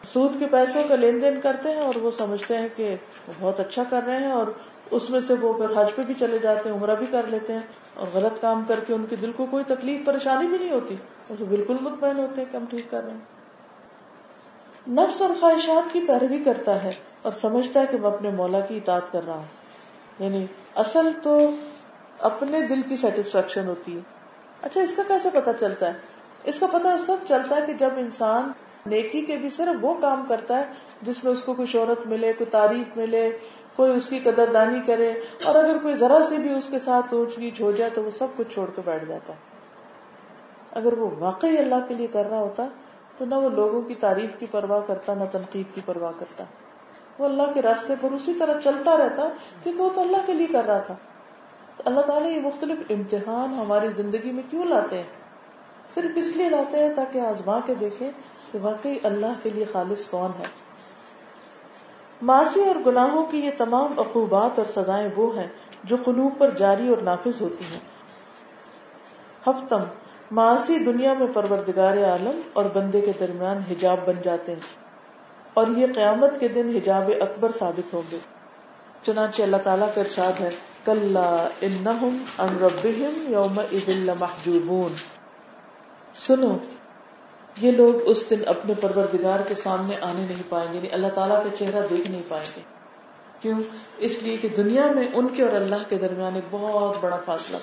سود کے پیسوں کا لین دین کرتے ہیں اور وہ سمجھتے ہیں کہ وہ بہت اچھا کر رہے ہیں اور اس میں سے وہ پھر حج پہ بھی چلے جاتے ہیں، عمرہ بھی کر لیتے ہیں اور غلط کام کر کے ان کے دل کو کوئی تکلیف، پریشانی بھی نہیں ہوتی۔ وہ بالکل مطمئن ہوتے ہیں کہ ہم ٹھیک کر رہے ہیں۔ نفس اور خواہشات کی پیروی کرتا ہے اور سمجھتا ہے کہ میں اپنے مولا کی اطاعت کر رہا ہوں۔ یعنی اصل تو اپنے دل کی سیٹسفیکشن ہوتی ہے۔ اچھا اس کا کیسے پتا چلتا ہے؟ اس کا پتا اس وقت چلتا ہے کہ جب انسان نیکی کے بھی صرف وہ کام کرتا ہے جس میں اس کو کوئی شہرت ملے، کوئی تعریف ملے کوئی اس کی قدر دانی کرے اور اگر کوئی ذرا سی بھی اس کے ساتھ اونچ نیچ ہو جائے تو وہ سب کچھ چھوڑ کے بیٹھ جاتا ہے۔ اگر وہ واقعی اللہ کے لیے کر رہا ہوتا تو نہ وہ لوگوں کی تعریف کی پرواہ کرتا، نہ تنقید کی پرواہ کرتا۔ وہ اللہ کے راستے پر اسی طرح چلتا رہتا کیونکہ وہ تو اللہ کے لیے کر رہا تھا۔ تو اللہ تعالیٰ یہ مختلف امتحان ہماری زندگی میں کیوں لاتے ہیں؟ صرف اس لیے لاتے ہیں تاکہ آزما کے دیکھیں کہ واقعی اللہ کے لیے خالص کون ہے۔ ماسی اور گناہوں کی یہ تمام عقوبات اور سزائیں وہ ہیں جو قلوب پر جاری اور نافذ ہوتی ہیں۔ ہفتم، معاشی دنیا میں پروردگار عالم اور بندے کے درمیان حجاب بن جاتے ہیں اور یہ قیامت کے دن حجاب اکبر ثابت ہوں گے۔ چنانچہ اللہ تعالیٰ کا ارشاد ہے کل ان ربهم یوم لمحجوبون۔ سنو یہ لوگ اس دن اپنے پروردگار کے سامنے آنے نہیں پائیں گے یعنی اللہ تعالیٰ کا چہرہ دیکھ نہیں پائیں گے۔ کیوں؟ اس لیے کہ دنیا میں ان کے اور اللہ کے درمیان ایک بہت بڑا فاصلہ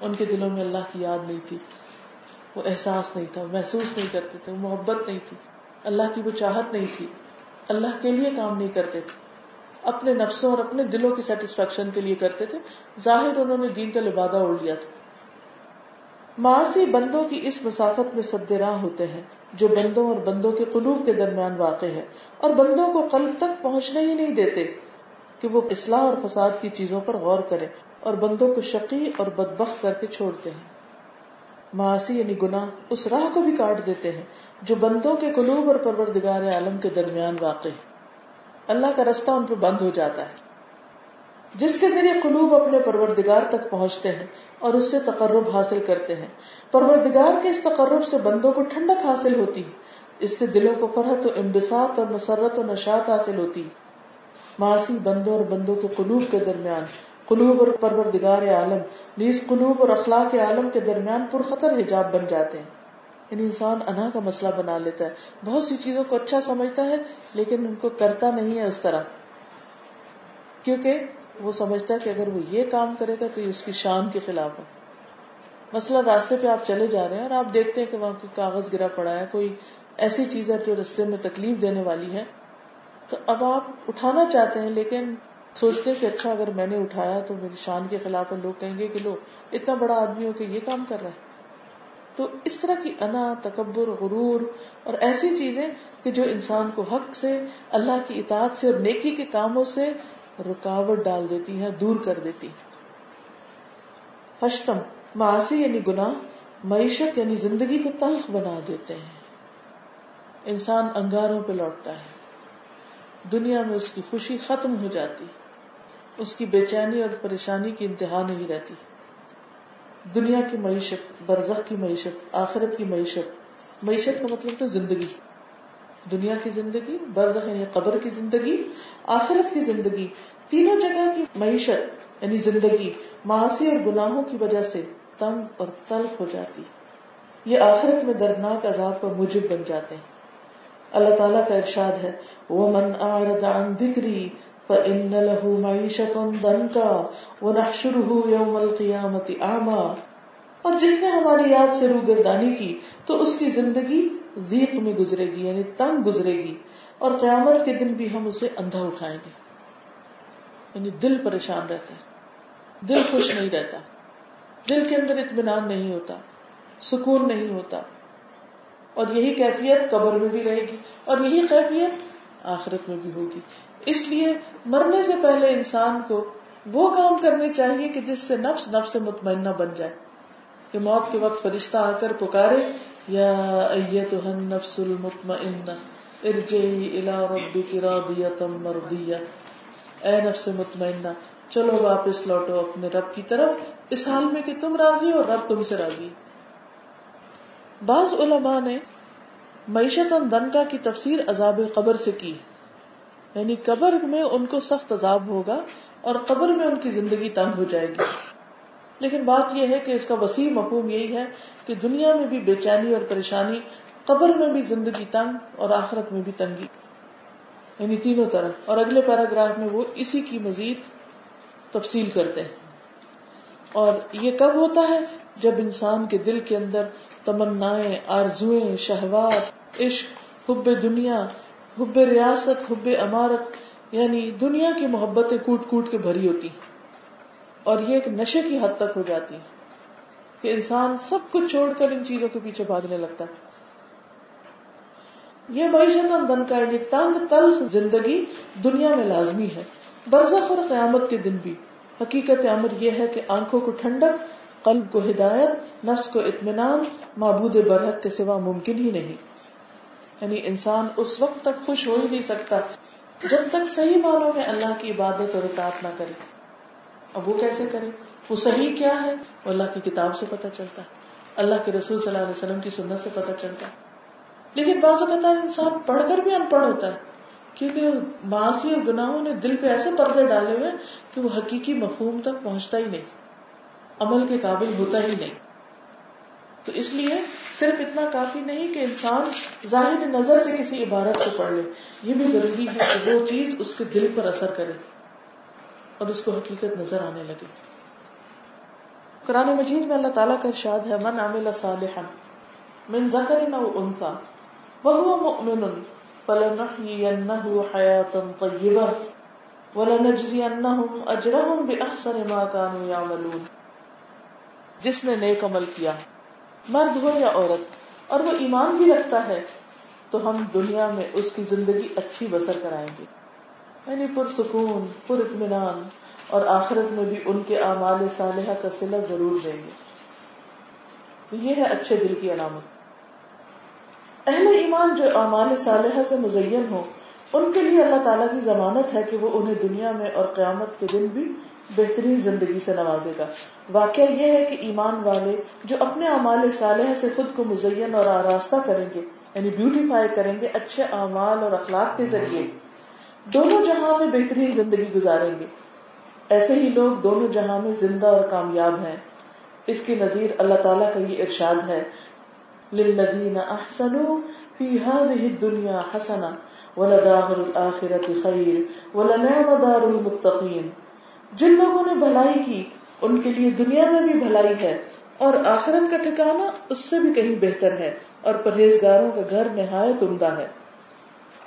ان کے دلوں میں اللہ کی یاد نہیں تھی۔ وہ احساس نہیں تھا، محسوس نہیں کرتے تھے، محبت نہیں تھی۔ اللہ کی وہ چاہت نہیں تھی۔ اللہ کے لیے کام نہیں کرتے تھے۔ اپنے نفسوں اور اپنے دلوں کی سیٹسفیکشن کے لیے کرتے تھے۔ ظاہر انہوں نے دین کا لبادہ اڑ لیا تھا۔ معاشی بندوں کی اس مسافت میں سد راہ ہوتے ہیں، جو بندوں اور بندوں کے قلوب کے درمیان واقع ہے۔ اور بندوں کو قلب تک پہنچنے ہی نہیں دیتے کہ وہ اصلاح اور فساد کی چیزوں پر غور کرے اور بندوں کو شقی اور بدبخت کر کے چھوڑتے ہیں۔ معاشی یعنی گناہ اس راہ کو بھی کاٹ دیتے ہیں جو بندوں کے قلوب اور پروردگار عالم کے درمیان واقع ہے۔ اللہ کا رستہ ان پہ بند ہو جاتا ہے۔ جس کے ذریعے قلوب اپنے پروردگار تک پہنچتے ہیں اور اس سے تقرب حاصل کرتے ہیں۔ پروردگار کے اس تقرب سے بندوں کو ٹھنڈک حاصل ہوتی اس سے دلوں کو فرحت و امبساط اور مسرت و نشاط حاصل ہوتی معاشی بندوں اور بندوں کے قلوب کے درمیان، قلوب اور پروردگار عالم، نیز قلوب اور اخلاق عالم کے درمیان پرخطر حجاب بن جاتے ہیں۔ یعنی انسان انا کا مسئلہ بنا لیتا ہے۔ بہت سی چیزوں کو اچھا سمجھتا ہے، لیکن ان کو کرتا نہیں ہے اس طرح۔ کیونکہ وہ سمجھتا ہے کہ اگر وہ یہ کام کرے گا تو یہ اس کی شان کے خلاف ہے۔ مسئلہ راستے پہ آپ چلے جا رہے ہیں اور آپ دیکھتے ہیں کہ وہاں کوئی کاغذ گرا پڑا ہے، کوئی ایسی چیز ہے جو رستے میں تکلیف دینے والی ہے۔ تو اب آپ اٹھانا چاہتے ہیں، لیکن سوچتے کہ اچھا اگر میں نے اٹھایا تو میری شان کے خلاف ہے۔ لوگ کہیں گے کہ لو، اتنا بڑا آدمی ہو کہ یہ کام کر رہا ہے۔ تو اس طرح کی انا، تکبر، غرور اور ایسی چیزیں کہ جو انسان کو حق سے، اللہ کی اطاعت سے اور نیکی کے کاموں سے رکاوٹ ڈال دیتی ہے دور کر دیتی ہشتم معاشی یعنی گناہ، معیشت یعنی زندگی کو تلخ بنا دیتے ہیں۔ انسان انگاروں پہ لوٹتا ہے۔ دنیا میں اس کی خوشی ختم ہو جاتی۔ اس کی بے چینی اور پریشانی کی انتہا نہیں رہتی۔ دنیا کی معیشت، برزخ کی معیشت، آخرت کی معیشت۔ معیشت کا مطلب تھا زندگی۔ دنیا کی زندگی، برزخ یعنی قبر کی زندگی، آخرت کی زندگی، تینوں جگہ کی معیشت یعنی زندگی معاشی اور گناہوں کی وجہ سے تنگ اور تلخ ہو جاتی یہ آخرت میں دردناک عذاب کا موجب بن جاتے ہیں۔ اللہ تعالیٰ کا ارشاد ہے وہ من عن ذکری فإن له معيشة ضنكا ونحشره يوم القيامة أعمى۔ اور جس نے ہماری یاد سے روگردانی کی، تو اس کی زندگی ضیق میں گزرے گی یعنی تنگ گزرے گی، اور قیامت کے دن بھی ہم اسے اندھا اٹھائیں گے۔ یعنی دل پریشان رہتا ہے، دل خوش نہیں رہتا، دل کے اندر اطمینان نہیں ہوتا، سکون نہیں ہوتا۔ اور یہی کیفیت قبر میں بھی رہے گی، اور یہی کیفیت آخرت میں بھی ہوگی۔ اس لیے مرنے سے پہلے انسان کو وہ کام کرنے چاہیے کہ جس سے نفس نفس سے مطمئنہ بن جائے، کہ موت کے وقت فرشتہ آ کر پکارے يا یا النفس المطمئنہ ارجعی الى ربک راضیتا مرضیہ اے نفس مطمئنہ، چلو واپس لوٹو اپنے رب کی طرف۔ اس حال میں کہ تم راضی اور رب تم سے راضی۔ بعض علماء نے معیشت دنکا کی تفسیر عذاب قبر سے کی۔ یعنی قبر میں ان کو سخت عذاب ہوگا اور قبر میں ان کی زندگی تنگ ہو جائے گی۔ لیکن بات یہ ہے کہ اس کا وسیع مفہوم یہی ہے کہ دنیا میں بھی بے چینی اور پریشانی، قبر میں بھی زندگی تنگ اور آخرت میں بھی تنگی۔ یعنی تینوں طرح۔ اور اگلے پیراگراف میں وہ اسی کی مزید تفصیل کرتے ہیں۔ اور یہ کب ہوتا ہے؟ جب انسان کے دل کے اندر تمنا آرزویں شہوات، عشق، حب دنیا، حب ریاست، حب امارت یعنی دنیا کی محبتیں کوٹ کوٹ کے بھری ہوتی اور یہ ایک نشے کی حد تک ہو جاتی کہ انسان سب کچھ چھوڑ کر ان چیزوں کے پیچھے بھاگنے لگتا ہے۔ یہ معیشت دن کا یعنی تنگ تلخ زندگی دنیا میں لازمی ہے۔ برزخ اور قیامت کے دن بھی۔ حقیقت عمر یہ ہے کہ آنکھوں کو ٹھنڈک، قلب کو ہدایت، نفس کو اطمینان، معبود برحق کے سوا ممکن ہی نہیں۔ یعنی انسان اس وقت تک خوش ہو ہی نہیں سکتا جب تک صحیح معنوں میں اللہ کی عبادت اور اطاعت نہ کرے۔ اب وہ کیسے کرے وہ صحیح کیا ہے؟ وہ اللہ کی کتاب سے پتہ چلتا ہے۔ اللہ کے رسول صلی اللہ علیہ وسلم کی سنت سے پتہ چلتا ہے۔ لیکن بعض اوقات انسان پڑھ کر بھی ان پڑھ ہوتا ہے۔ کیونکہ معاشی اور گناہوں نے دل پہ ایسے پردے ڈالے ہوئے کہ وہ حقیقی مفہوم تک پہنچتا ہی نہیں۔ عمل کے قابل ہوتا ہی نہیں۔ تو اس لیے صرف اتنا کافی نہیں کہ انسان ظاہر نظر سے کسی عبارت کو پڑھ لے۔ یہ بھی ضروری ہے کہ وہ چیز اس کے دل پر اثر کرے۔ اور اس کو حقیقت نظر آنے لگے قرآن مجید میں اللہ تعالیٰ کا ارشاد ہے، من عمل صالحا من ذکر او انثى وهو مؤمن فلنحيينه حياة طيبة ولنجزينهم اجرهم باحسن ما كانوا يعملون جس نے نیک عمل کیا، مرد ہو یا عورت، اور وہ ایمان بھی رکھتا ہے، تو ہم دنیا میں اس کی زندگی اچھی بسر کرائیں گے۔ یعنی پرسکون، پر اطمینان اور آخرت میں بھی ان کے اعمال صالحہ کا سلا ضرور دیں گے۔ تو یہ ہے اچھے دل کی علامت۔ اہل ایمان جو اعمال صالحہ سے مزین ہو ان کے لیے اللہ تعالیٰ کی ضمانت ہے کہ وہ انہیں دنیا میں اور قیامت کے دن بھی بہترین زندگی سے نوازے گا۔ واقعہ یہ ہے کہ ایمان والے جو اپنے اعمال صالح سے خود کو مزین اور آراستہ کریں گے یعنی بیوٹیفائی کریں گے، اچھے اعمال اور اخلاق کے ذریعے۔ دونوں جہاں میں بہترین زندگی گزاریں گے۔ ایسے ہی لوگ دونوں جہاں میں زندہ اور کامیاب ہیں۔ اس کی نظیر اللہ تعالیٰ کا یہ ارشاد ہے۔ للذین احسنوا فی هذه الدنیا حسنا ولدار الاخرت خیر ولنعم دار المتقین جن لوگوں نے بھلائی کی، ان کے لیے دنیا میں بھی بھلائی ہے اور آخرت کا ٹھکانا اس سے بھی کہیں بہتر ہے اور پرہیزگاروں کا گھر نہایت عمدہ ہے۔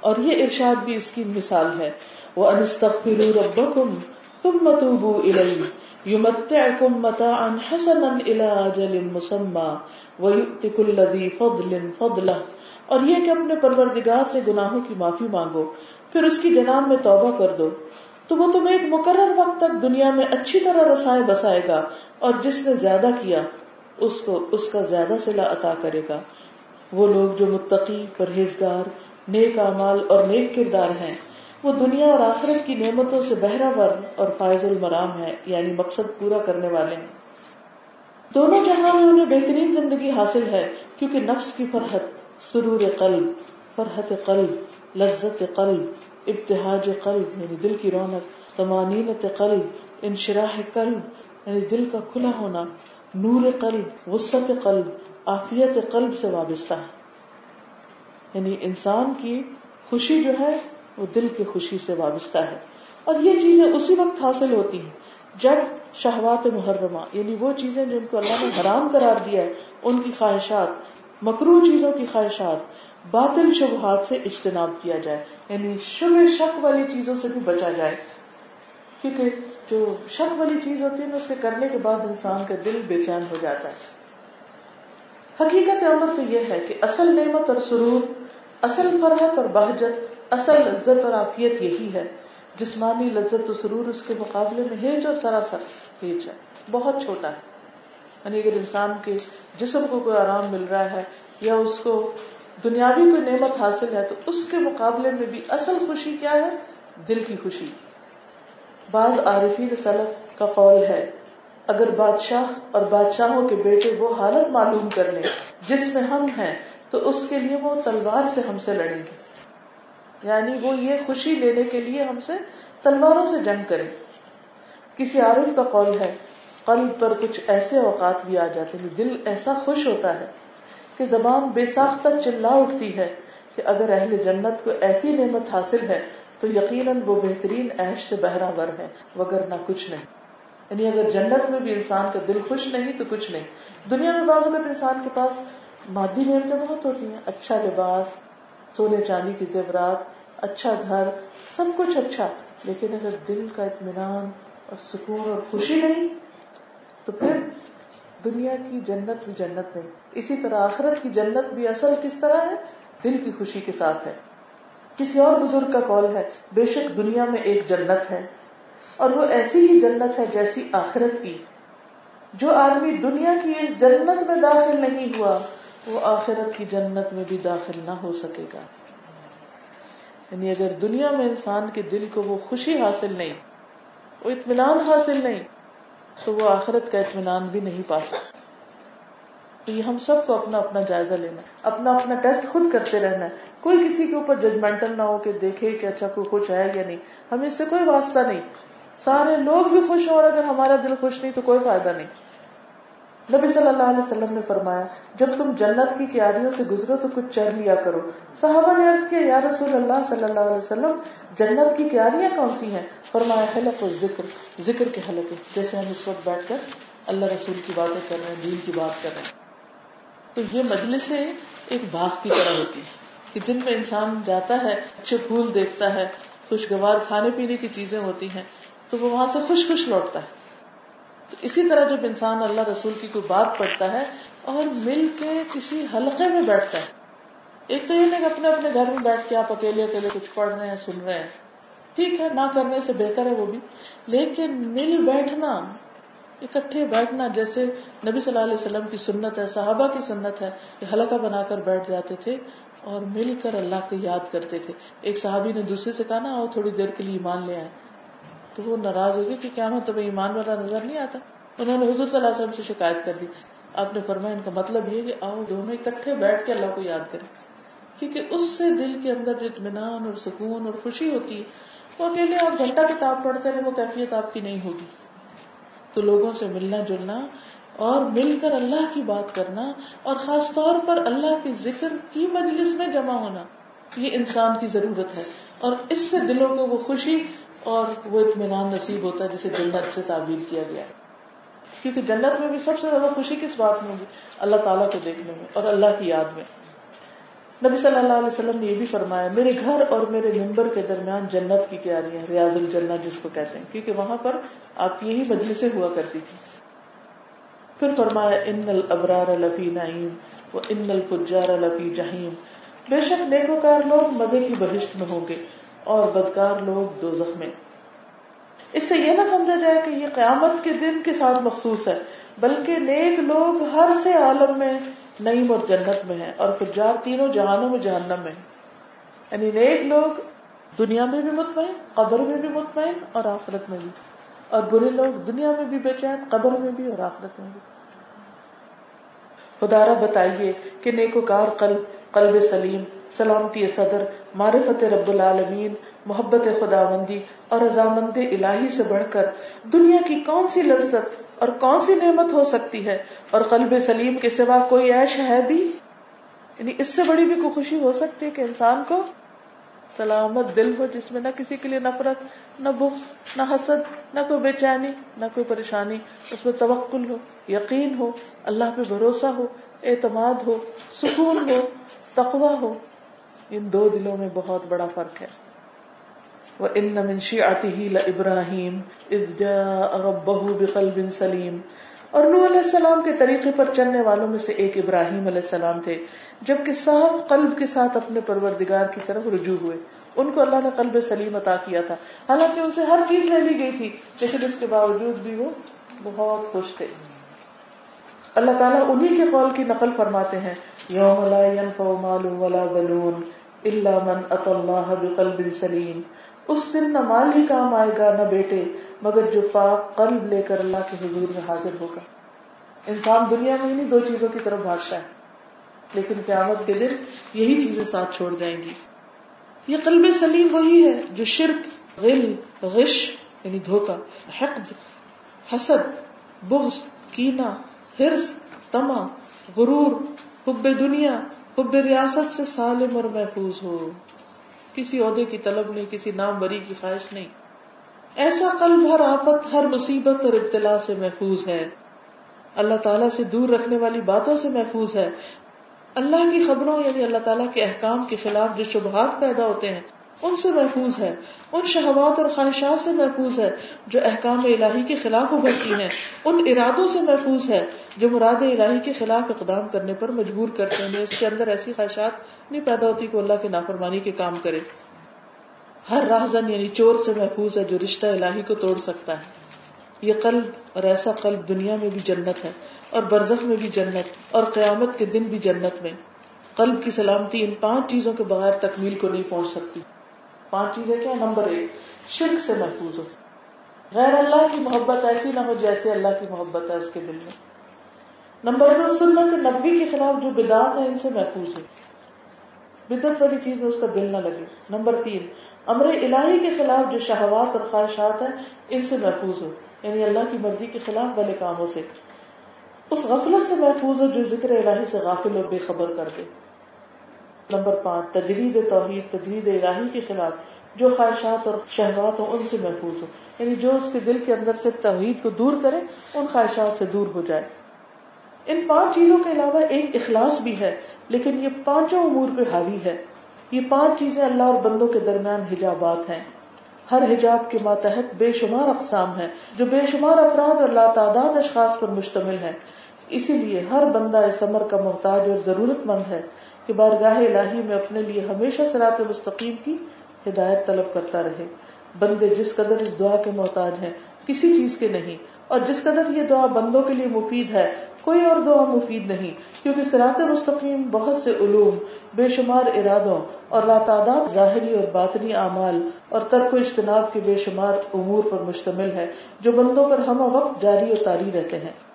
اور یہ ارشاد بھی اس کی مثال ہے۔ وہ انستغفروا ربکم ثم توبوا الیہ یمتعکم متاعا حسنا الى اجل مسمى ویؤتی کل ذی فضل فضلہ اور یہ کہ اپنے پروردگار سے گناہوں کی معافی مانگو، پھر اس کی جناب میں توبہ کر دو۔ تو وہ تمہیں ایک مقرر وقت تک دنیا میں اچھی طرح رسائے بسائے گا اور جس نے زیادہ کیا، اس کو، اس کا زیادہ صلح عطا کرے گا۔ وہ لوگ جو متقی، پرہیزگار نیک اعمال اور نیک کردار ہیں۔ وہ دنیا اور آخرت کی نعمتوں سے بہرا ور اور فائز المرام ہے یعنی مقصد پورا کرنے والے ہیں۔ دونوں جہاں میں انہیں بہترین زندگی حاصل ہے، کیونکہ نفس کی فرحت سرور قلب، فرحت قلب، لذت قلب ابتحاج قلب یعنی دل کی رونق تمانینت قلب، انشراح قلب یعنی دل کا کھلا ہونا، نور قلب وسط قلب آفیت قلب سے وابستہ ہے۔ یعنی انسان کی خوشی جو ہے، وہ دل کی خوشی سے وابستہ ہے۔ اور یہ چیزیں اسی وقت حاصل ہوتی ہیں جب شہوات محرمہ یعنی وہ چیزیں جن کو اللہ نے حرام قرار دیا ہے، ان کی خواہشات، مکرو چیزوں کی خواہشات باطل شبہات سے اجتناب کیا جائے۔ یعنی شب شک والی چیزوں سے بھی بچا جائے۔ کیونکہ جو شک والی چیز ہوتی ہے نا، اس کے کرنے کے بعد انسان کا دل بے چین ہو جاتا ہے۔ حقیقت عمر تو یہ ہے کہ اصل نعمت اور سرور اصل فرحت اور بہجت، اصل لذت اور عافیت یہی ہے۔ جسمانی لذت و سرور اس کے مقابلے میں ہیج اور سراسر ہیج ہے۔ بہت چھوٹا ہے۔ یعنی اگر انسان کے جسم کو کوئی آرام مل رہا ہے یا اس کو دنیاوی کوئی نعمت حاصل ہے تو اس کے مقابلے میں بھی اصل خوشی کیا ہے؟ دل کی خوشی۔ بعض عارفین سلف کا قول ہے، اگر بادشاہ اور بادشاہوں کے بیٹے وہ حالت معلوم کر لیں جس میں ہم ہیں تو اس کے لیے وہ تلوار سے ہم سے لڑیں گے۔ یعنی وہ یہ خوشی لینے کے لیے ہم سے تلواروں سے جنگ کریں۔ کسی عارف کا قول ہے، قلب پر کچھ ایسے اوقات بھی آ جاتے ہیں دل ایسا خوش ہوتا ہے کہ زبان بے ساختہ چلا اٹھتی ہے کہ اگر اہل جنت کو ایسی نعمت حاصل ہے تو یقیناً وہ بہترین عیش سے بہرا ور ہے وگر نہ کچھ نہیں۔ یعنی اگر جنت میں بھی انسان کا دل خوش نہیں تو کچھ نہیں۔ دنیا میں بعض اوقات انسان کے پاس مادی نعمتیں بہت ہوتی ہیں۔ اچھا لباس، سونے چاندی کی زیورات اچھا گھر، سب کچھ اچھا۔ لیکن اگر دل کا اطمینان اور سکون اور خوشی نہیں، تو پھر دنیا کی جنت بھی جنت نہیں۔ اسی طرح آخرت کی جنت بھی اصل کس طرح ہے؟ دل کی خوشی کے ساتھ ہے۔ کسی اور بزرگ کا کال ہے، بے شک دنیا میں ایک جنت ہے۔ اور وہ ایسی ہی جنت ہے جیسی آخرت کی۔ جو آدمی دنیا کی اس جنت میں داخل نہیں ہوا وہ آخرت کی جنت میں بھی داخل نہ ہو سکے گا۔ یعنی اگر دنیا میں انسان کے دل کو وہ خوشی حاصل نہیں، وہ اطمینان حاصل نہیں، تو وہ آخرت کا اطمینان بھی نہیں پا سکتا۔ تو یہ ہم سب کو اپنا اپنا جائزہ لینا اپنا اپنا ٹیسٹ خود کرتے رہنا ہے۔ کوئی کسی کے اوپر ججمنٹل نہ ہو کہ دیکھے کہ اچھا کوئی خوش ہے یا نہیں۔ ہمیں اس سے کوئی واسطہ نہیں۔ سارے لوگ بھی خوش ہو اور اگر ہمارا دل خوش نہیں تو کوئی فائدہ نہیں۔ نبی صلی اللہ علیہ وسلم نے فرمایا، جب تم جنت کی کیاریوں سے گزرو تو کچھ چڑھ لیا کرو۔ صحابہ نے عرض کیا، یا رسول اللہ صلی اللہ علیہ وسلم، جنت کی کیاریاں کون سی ہیں؟ فرمایا، حلق و ذکر ذکر کے حلقے، جیسے ہم اس وقت بیٹھ کر اللہ رسول کی باتیں کر رہے ہیں، دین کی بات کر رہے ہیں۔ تو یہ مجلس ایک باغ کی طرح ہوتی ہے کہ جن میں انسان جاتا ہے، اچھے پھول دیکھتا ہے، خوشگوار کھانے پینے کی چیزیں ہوتی ہیں، تو وہ وہاں سے خوش خوش لوٹتا ہے۔ تو اسی طرح جب انسان اللہ رسول کی کوئی بات پڑھتا ہے اور مل کے کسی حلقے میں بیٹھتا ہے، ایک تو یہ نہیں کہ اپنے اپنے گھر میں بیٹھ کے آپ اکیلے اکیلے کچھ پڑھ رہے ہیں، سن رہے ہیں۔ ٹھیک ہے، نہ کرنے سے بہتر ہے وہ بھی۔ لیکن مل بیٹھنا، اکٹھے بیٹھنا، جیسے نبی صلی اللہ علیہ وسلم کی سنت ہے، صحابہ کی سنت ہے کہ حلقہ بنا کر بیٹھ جاتے تھے اور مل کر اللہ کو یاد کرتے تھے۔ ایک صحابی نے دوسرے سے کہا نا آؤ، تھوڑی دیر کے لیے ایمان لے آئے تو وہ ناراض ہو گئی کہ کیا میں تمہیں ایمان والا نظر نہیں آتا؟ انہوں نے حضور صلی اللہ علیہ وسلم سے شکایت کر دی۔ آپ نے فرمایا، ان کا مطلب یہ کہ آؤ دونوں اکٹھے بیٹھ کے اللہ کو یاد کریں۔ کیونکہ اس سے دل کے اندر جو اطمینان اور سکون اور خوشی ہوتی ہے، وہ اکیلے آپ گھنٹہ کتاب پڑھتے رہے، وہ کیفیت آپ کی نہیں ہوگی۔ تو لوگوں سے ملنا جلنا اور مل کر اللہ کی بات کرنا اور خاص طور پر اللہ کے ذکر کی مجلس میں جمع ہونا، یہ انسان کی ضرورت ہے۔ اور اس سے دلوں کو وہ خوشی اور وہ اطمینان نصیب ہوتا ہے جسے جنت سے تعبیر کیا گیا۔ ہے کیونکہ جنت میں بھی سب سے زیادہ خوشی کس بات میں ہوگی؟ اللہ تعالیٰ کو دیکھنے میں اور اللہ کی یاد میں۔ نبی صلی اللہ علیہ وسلم نے یہ بھی فرمایا، میرے گھر اور میرے ممبر کے درمیان جنت کی کیاری ریاض الجنہ جس کو کہتے ہیں، کیونکہ وہاں پر آپ کی یہی مجلسیں ہوا کرتی تھی پھر فرمایا، ان الابرار لفی نعیم و ان الفجار لفی جہیم بے شک نیکوکار لوگ مزے کی بہشت میں ہوں گے۔ اور بدکار لوگ دو میں اس سے یہ نہ سمجھا جائے کہ یہ قیامت کے دن کے ساتھ مخصوص ہے، بلکہ نیک لوگ ہر سے عالم میں نعیم اور جنت میں ہے اور فجار تینوں جہانوں میں جہنم میں یعنی نیک لوگ دنیا میں بھی مطمئن، قبر میں بھی مطمئن اور آخرت میں بھی۔ اور برے لوگ دنیا میں بھی بے چین، قبر میں بھی اور آخرت میں بھی۔ خدارا بتائیے کہ نیکوکار قلب قلب سلیم، سلامتی صدر معرفت رب العالمین محبت خداوندی اور رضامند الہی سے بڑھ کر دنیا کی کون سی لذت اور کون سی نعمت ہو سکتی ہے اور قلب سلیم کے سوا کوئی عیش ہے بھی؟ یعنی اس سے بڑی بھی کوئی خوشی ہو سکتی ہے کہ انسان کو سلامت دل ہو جس میں نہ کسی کے لیے نفرت، نہ بغض، نہ حسد، نہ کوئی بے چینی، نہ کوئی پریشانی، اس میں توکل ہو، یقین ہو، اللہ پہ بھروسہ ہو، اعتماد ہو، سکون ہو تقوا ہو ان دو دلوں میں بہت بڑا فرق ہے۔ وہ ان منشی آتی ہی ابراہیم بقلب سلیم اور نو علیہ السلام کے طریقے پر چلنے والوں میں سے ایک ابراہیم علیہ السلام تھے، جبکہ صاف قلب کے ساتھ اپنے پروردگار کی طرف رجوع ہوئے۔ ان کو اللہ نے قلب سلیم عطا کیا تھا۔ حالانکہ ان سے ہر چیز لے لی گئی تھی، لیکن اس کے باوجود بھی وہ بہت خوش تھے۔ اللہ تعالیٰ انہی کے قول کی نقل فرماتے ہیں، یوم لا ينفع مال ولا بنون۔ الا من اتى الله بقلب سلیم۔ اس دن نہ مال ہی کام آئے گا نہ بیٹے، مگر جو پاک قلب لے کر اللہ کے حضور میں حاضر ہوگا۔ انسان دنیا میں ہی نہیں دو چیزوں کی طرف بھاگتا ہے، لیکن قیامت کے دن یہی چیزیں ساتھ چھوڑ جائیں گی۔ یہ قلب سلیم وہی ہے جو شرک، غل، غش یعنی دھوکا حقد، حسد، بغض کینا ہرس تما غرور، حب دنیا حب ریاست سے سالم اور محفوظ ہو کسی عہدے کی طلب نہیں، کسی نام بری کی خواہش نہیں۔ ایسا قلب، ہر آفت، ہر مصیبت اور ابتلا سے محفوظ ہے۔ اللہ تعالیٰ سے دور رکھنے والی باتوں سے محفوظ ہے۔ اللہ کی خبروں یعنی اللہ تعالیٰ کے احکام کے خلاف جو شبہات پیدا ہوتے ہیں ان سے محفوظ ہے، ان شہوات اور خواہشات سے محفوظ ہے جو احکام الہی کے خلاف ابھرتی ہیں، ان ارادوں سے محفوظ ہے جو مراد الہی کے خلاف اقدام کرنے پر مجبور کرتے ہیں، اس کے اندر ایسی خواہشات نہیں پیدا ہوتی کہ اللہ کے نافرمانی کے کام کرے۔ ہر راہزن یعنی چور سے محفوظ ہے جو رشتہ الہی کو توڑ سکتا ہے۔ یہ قلب اور ایسا قلب دنیا میں بھی جنت ہے اور برزخ میں بھی جنت اور قیامت کے دن بھی جنت میں۔ قلب کی سلامتی ان پانچ چیزوں کے بغیر تکمیل کو نہیں پہنچ سکتی۔ پانچ چیزیں کیا؟ نمبر ایک، شرک سے محفوظ ہو۔ غیر اللہ کی محبت ایسی نہ ہو جیسے اللہ کی محبت ہے اس کے دل میں۔ نمبر دو، سنت نبی کے خلاف جو بدعت ہے، ان سے محفوظ ہو۔ بدت والی چیز میں اس کا دل نہ لگے۔ نمبر تین، امر الہی کے خلاف جو شہوات اور خواہشات ہیں، ان سے محفوظ ہو۔ یعنی اللہ کی مرضی کے خلاف والے کاموں سے۔ اس غفلت سے محفوظ ہو جو ذکر الہی سے غافل اور بے خبر کر دے۔ نمبر پانچ تجرید توحید تجرید الہی کے خلاف جو خواہشات اور شہوات ہو ان سے محفوظ ہو یعنی جو اس کے دل کے اندر سے توحید کو دور کرے، ان خواہشات سے دور ہو جائے۔ ان پانچ چیزوں کے علاوہ ایک اخلاص بھی ہے، لیکن یہ پانچوں امور پہ حاوی ہے۔ یہ پانچ چیزیں اللہ اور بندوں کے درمیان حجابات ہیں۔ ہر حجاب کے ماتحت بے شمار اقسام ہے جو بے شمار افراد اور لاتعداد اشخاص پر مشتمل ہے اسی لیے ہر بندہ اس عمر کا محتاج اور ضرورت مند ہے۔ کہ بارگاہ الہی میں اپنے لیے ہمیشہ سرات مستقیم کی ہدایت طلب کرتا رہے۔ بندے جس قدر اس دعا کے محتاج ہیں، کسی چیز کے نہیں۔ اور جس قدر یہ دعا بندوں کے لیے مفید ہے، کوئی اور دعا مفید نہیں۔ کیونکہ سرات مستقیم بہت سے علوم، بے شمار ارادوں اور لاتعداد ظاہری اور باطنی اعمال اور ترک و اجتناب کے بے شمار امور پر مشتمل ہے، جو بندوں پر ہم وقت جاری اور تاری رہتے ہیں۔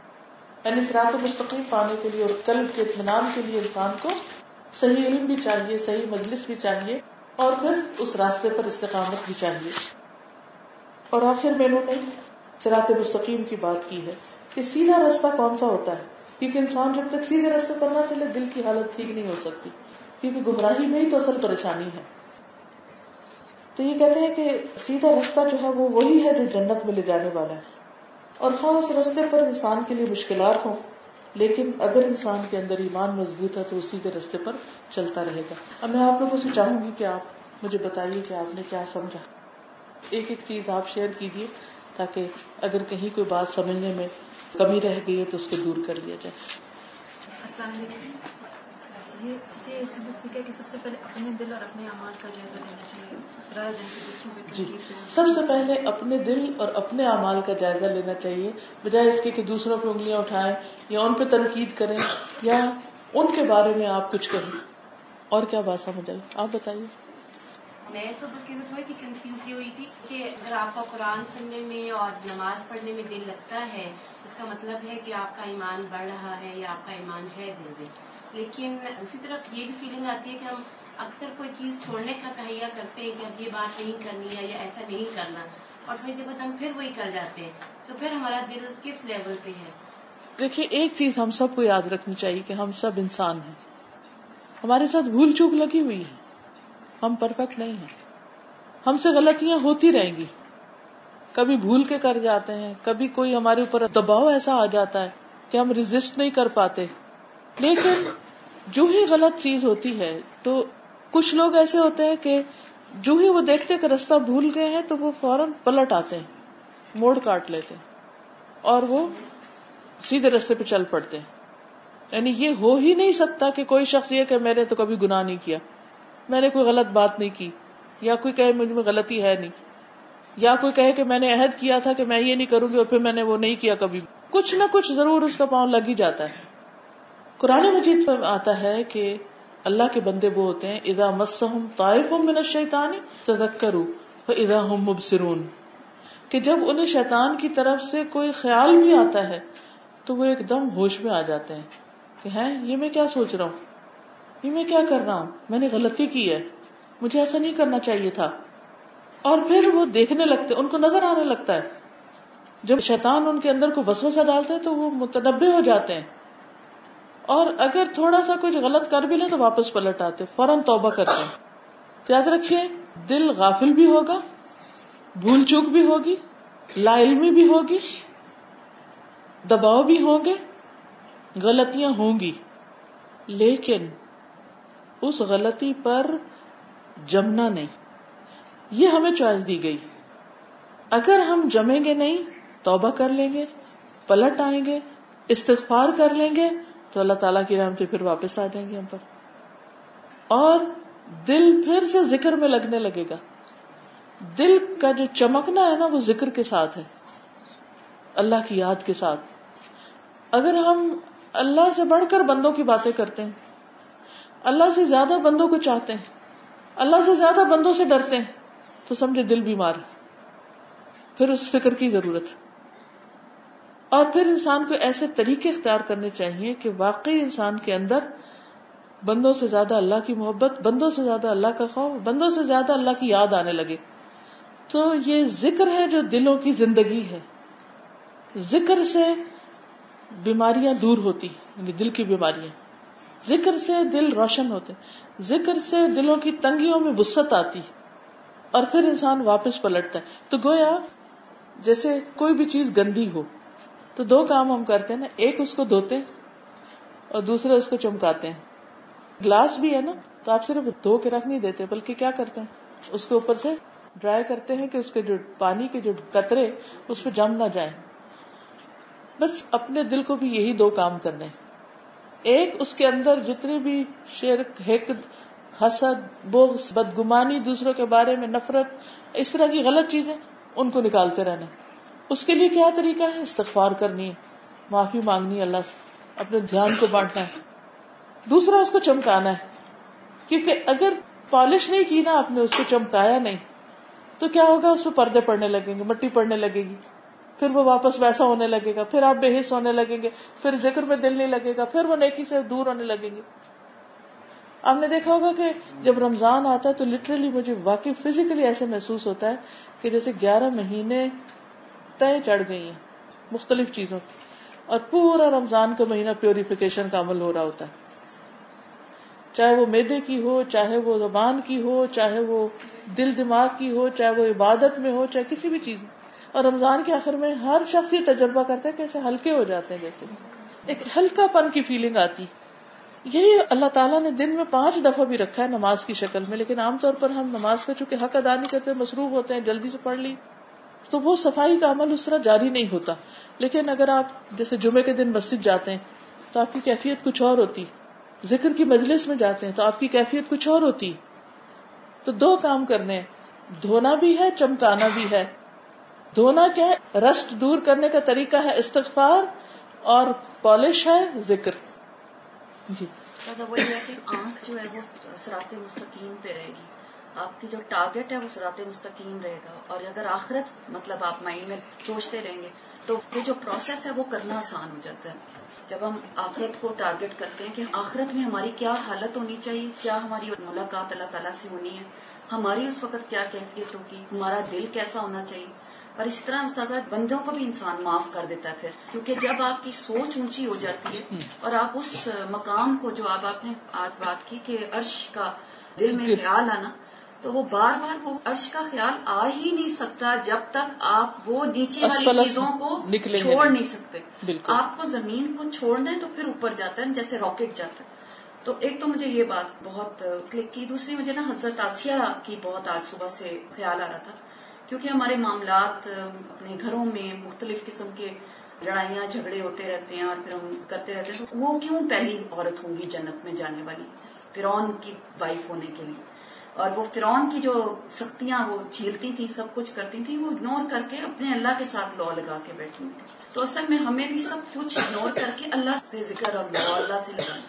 یعنی سرات مستقیم پانے کے لیے اور قلب کے اطمینان کے لیے انسان کو صحیح علم بھی چاہیے، صحیح مجلس بھی چاہیے اور پھر اس راستے پر استقامت بھی چاہیے۔ اور آخر میں انہوں نے سرات مستقیم کی بات کی ہے کہ سیدھا راستہ کون سا ہوتا ہے؟ کیونکہ انسان جب تک سیدھے راستے پر نہ چلے، دل کی حالت ٹھیک نہیں ہو سکتی۔ کیونکہ گمراہی میں ہی تو اصل پریشانی ہے۔ تو یہ کہتے ہیں کہ سیدھا راستہ جو ہے وہ وہی ہے جو جنت میں لے جانے والا ہے۔ اور خواہ اس راستے پر انسان کے لیے مشکلات ہوں لیکن اگر انسان کے اندر ایمان مضبوط ہے تو اسی کے رستے پر چلتا رہے گا۔ اب میں آپ لوگوں سے چاہوں گی کہ آپ مجھے بتائیے کہ آپ نے کیا سمجھا۔ ایک ایک چیز آپ شیئر کیجیے تاکہ اگر کہیں کوئی بات سمجھنے میں کمی رہ گئی ہے تو اس کو دور کر لیا جائے۔ السلام علیکم۔ یہ کہ سب سے پہلے اپنے دل اور اپنے اعمال کا جائزہ لینا چاہیے جی سب سے پہلے اپنے دل اور اپنے اعمال کا جائزہ لینا چاہیے بجائے اس کے کہ دوسروں پہ انگلیاں اٹھائیں یا ان پہ تنقید کریں یا ان کے بارے میں آپ کچھ کہیں۔ اور کیا بات سمجھ آئی؟ آپ بتائیے۔ میں تو بلکہ تھوڑی سی کنفیوز یہ ہوئی تھی کہ اگر آپ کا قرآن سننے میں اور نماز پڑھنے میں دل لگتا ہے اس کا مطلب ہے کہ آپ کا ایمان بڑھ رہا ہے یا آپ کا ایمان ہے دل میں۔ لیکن دوسری طرف یہ بھی فیلنگ آتی ہے کہ ہم اکثر کوئی چیز چھوڑنے کا تہیا کرتے ہیں کہ اب یہ بات نہیں کرنی ہے یا ایسا نہیں کرنا۔ اور تھوڑی دیر بعد ہم پھر وہی کر جاتے ہیں۔ تو پھر ہمارا دل کس لیول پہ ہے؟ دیکھیے، ایک چیز ہم سب کو یاد رکھنی چاہیے کہ ہم سب انسان ہیں۔ ہمارے ساتھ بھول چوک لگی ہوئی ہے۔ ہم پرفیکٹ نہیں ہیں۔ ہم سے غلطیاں ہوتی رہیں گی۔ کبھی بھول کے کر جاتے ہیں۔ کبھی کوئی ہمارے اوپر دباؤ ایسا آ جاتا ہے کہ ہم ریزسٹ نہیں کر پاتے۔ لیکن جو ہی غلط چیز ہوتی ہے، تو کچھ لوگ ایسے ہوتے ہیں کہ جو ہی وہ دیکھتے کہ رستہ بھول گئے ہیں، تو وہ فوراً پلٹ آتے ہیں، موڑ کاٹ لیتے ہیں، اور وہ سیدھے رستے پہ چل پڑتے ہیں۔ یعنی یہ ہو ہی نہیں سکتا کہ کوئی شخص یہ کہ میں نے تو کبھی گناہ نہیں کیا، میں نے کوئی غلط بات نہیں کی، یا کوئی کہے مجھ میں غلطی ہے نہیں، یا کوئی کہے کہ میں نے عہد کیا تھا کہ میں یہ نہیں کروں گی اور پھر میں نے وہ نہیں کیا کبھی۔ کچھ نہ کچھ ضرور اس کا پاؤں لگ ہی جاتا ہے۔ قرآن مجید پر آتا ہے کہ اللہ کے بندے وہ ہوتے ہیں ادا مسم طائف من الشیطان تذکروا فاذا هم مبصرون۔ کہ جب انہیں شیطان کی طرف سے کوئی خیال بھی آتا ہے، تو وہ ایک دم ہوش میں آ جاتے ہیں کہ ہیں، یہ میں کیا سوچ رہا ہوں؟ یہ میں کیا کر رہا ہوں؟ میں نے غلطی کی ہے۔ مجھے ایسا نہیں کرنا چاہیے تھا۔ اور پھر وہ دیکھنے لگتے، ان کو نظر آنے لگتا ہے۔ جب شیطان ان کے اندر کو وسوسہ ڈالتا ہے، تو وہ متنبع ہو جاتے ہیں۔ اور اگر تھوڑا سا کچھ غلط کر بھی لیں تو واپس پلٹ آتے، فوراً توبہ کرتے ہیں۔ یاد رکھیے، دل غافل بھی ہوگا، بھول چوک بھی ہوگی، لا علمی بھی ہوگی، دباؤ بھی ہوں گے، غلطیاں ہوں گی۔ لیکن اس غلطی پر جمنا نہیں۔ یہ ہمیں چوائس دی گئی۔ اگر ہم جمیں گے نہیں، توبہ کر لیں گے، پلٹ آئیں گے، استغفار کر لیں گے تو اللہ تعالیٰ کی رحمتیں پھر واپس آ جائیں گے ہم پر۔ اور دل پھر سے ذکر میں لگنے لگے گا۔ دل کا جو چمکنا ہے نا، وہ ذکر کے ساتھ ہے۔ اللہ کی یاد کے ساتھ۔ اگر ہم اللہ سے بڑھ کر بندوں کی باتیں کرتے ہیں، اللہ سے زیادہ بندوں کو چاہتے ہیں، اللہ سے زیادہ بندوں سے ڈرتے ہیں، تو سمجھے دل بیمار پھر اس فکر کی ضرورت ہے۔ اور پھر انسان کو ایسے طریقے اختیار کرنے چاہیے کہ واقعی انسان کے اندر بندوں سے زیادہ اللہ کی محبت، بندوں سے زیادہ اللہ کا خوف، بندوں سے زیادہ اللہ کی یاد آنے لگے۔ تو یہ ذکر ہے جو دلوں کی زندگی ہے۔ ذکر سے بیماریاں دور ہوتی یعنی دل کی بیماریاں۔ ذکر سے دل روشن ہوتے ذکر سے دلوں کی تنگیوں میں وسط آتی اور پھر انسان واپس پلٹتا ہے۔ تو گویا جیسے کوئی بھی چیز گندی ہو تو دو کام ہم کرتے ہیں نا، ایک اس کو دھوتے اور دوسرا اس کو چمکاتے ہیں۔ گلاس بھی ہے نا، تو آپ صرف دھو کے رکھ نہیں دیتے، بلکہ کیا کرتے ہیں؟ اس کے اوپر سے ڈرائی کرتے ہیں کہ اس کے جو پانی کے جو قطرے، اس پہ جم نہ جائیں۔ بس اپنے دل کو بھی یہی دو کام کرنے ایک، اس کے اندر جتنی بھی شرک، حقد، حسد، بغض، بدگمانی، دوسروں کے بارے میں نفرت، اس طرح کی غلط چیزیں، ان کو نکالتے رہنا۔ اس کے لیے کیا طریقہ ہے؟ استغفار کرنی ہے معافی مانگنی، اللہ سے اپنے دھیان کو بانٹنا ہے۔ دوسرا، اس کو چمکانا ہے۔ کیونکہ اگر پالش نہیں کی نا آپ نے، اس کو چمکایا نہیں، تو کیا ہوگا؟ اس میں پردے پڑنے لگیں گے، مٹی پڑنے لگے گی۔ پھر وہ واپس ویسا ہونے لگے گا، پھر آپ بے حص ہونے لگیں گے، پھر ذکر میں دل نہیں لگے گا، پھر وہ نیکی سے دور ہونے لگیں گے۔ آپ نے دیکھا ہوگا کہ جب رمضان آتا ہے تو لٹرلی مجھے واقعی فزیکلی ایسے محسوس ہوتا ہے کہ جیسے گیارہ مہینے طے چڑھ گئی ہیں مختلف چیزوں کی۔ اور پورا رمضان کا مہینہ پیوریفیکیشن کا عمل ہو رہا ہوتا ہے۔ چاہے وہ میدے کی ہو، چاہے وہ زبان کی ہو، چاہے وہ دل دماغ کی ہو، چاہے وہ عبادت میں ہو، چاہے کسی بھی چیز میں۔ اور رمضان کے آخر میں ہر شخص یہ تجربہ کرتا ہے کہ ہلکے ہو جاتے ہیں جیسے۔ ایک ہلکا پن کی فیلنگ آتی۔ یہی اللہ تعالیٰ نے دن میں پانچ دفعہ بھی رکھا ہے نماز کی شکل میں، لیکن عام طور پر ہم نماز کا چونکہ حق ادا نہیں کرتے، مصروف ہوتے ہیں، جلدی سے پڑھ لی۔ تو وہ صفائی کا عمل اس طرح جاری نہیں ہوتا۔ لیکن اگر آپ جیسے جمعے کے دن مسجد جاتے ہیں، تو آپ کی کیفیت کچھ اور ہوتی۔ ذکر کی مجلس میں جاتے ہیں، تو آپ کی کیفیت کچھ اور ہوتی۔ تو دو کام کرنے دھونا بھی ہے، چمکانا بھی ہے۔ دھونا کیا ہے؟ رسٹ دور کرنے کا طریقہ ہے، استغفار اور پالش ہے، ذکر۔ جی۔ وہی ہے کہ آنکھ جو ہے وہ سرات مستقیم پہ رہے گی۔ آپ کی جو ٹارگیٹ ہے وہ سرات مستقیم رہے گا۔ اور اگر آخرت مطلب آپ مائنڈ میں سوچتے رہیں گے تو یہ جو پروسیس ہے وہ کرنا آسان ہو جاتا ہے۔ جب ہم آخرت کو ٹارگیٹ کرتے ہیں کہ آخرت میں ہماری کیا حالت ہونی چاہیے کیا ہماری ملاقات اللہ تعالیٰ سے ہونی ہے ہماری اس وقت کیا کیفیت ہوگی ہمارا دل کیسا ہونا چاہیے۔ اور اس طرح استاذ بندوں کو بھی انسان معاف کر دیتا ہے پھر۔ کیونکہ جب آپ کی سوچ اونچی ہو جاتی ہے اور آپ اس مقام کو جو آپ آپ نے آج بات کی کہ عرش کا دل میں خیال آنا تو وہ بار بار وہ عرش کا خیال آ ہی نہیں سکتا جب تک آپ وہ نیچے والی چیزوں کو چھوڑ نہیں۔ سکتے۔ آپ کو زمین کو چھوڑنا ہے تو پھر اوپر جاتا ہے جیسے راکٹ جاتا ہے۔ تو ایک تو مجھے یہ بات بہت کلک کی دوسری مجھے نا حضرت آسیہ کی بہت آج صبح سے خیال آ رہا تھا۔ کیونکہ ہمارے معاملات اپنے گھروں میں مختلف قسم کے لڑائیاں جھگڑے ہوتے رہتے ہیں اور پھر ہم کرتے رہتے ہیں۔ وہ کیوں پہلی عورت ہوں گی جنت میں جانے والی؟ فرون کی وائف ہونے کے لیے۔ اور وہ فرعون کی جو سختیاں وہ جھیلتی تھیں، سب کچھ کرتی تھیں، وہ اگنور کر کے اپنے اللہ کے ساتھ لو لگا کے بیٹھی ہوئی تھی تو اصل میں ہمیں بھی سب کچھ اگنور کر کے اللہ سے ذکر اور لو اللہ سے لگانا۔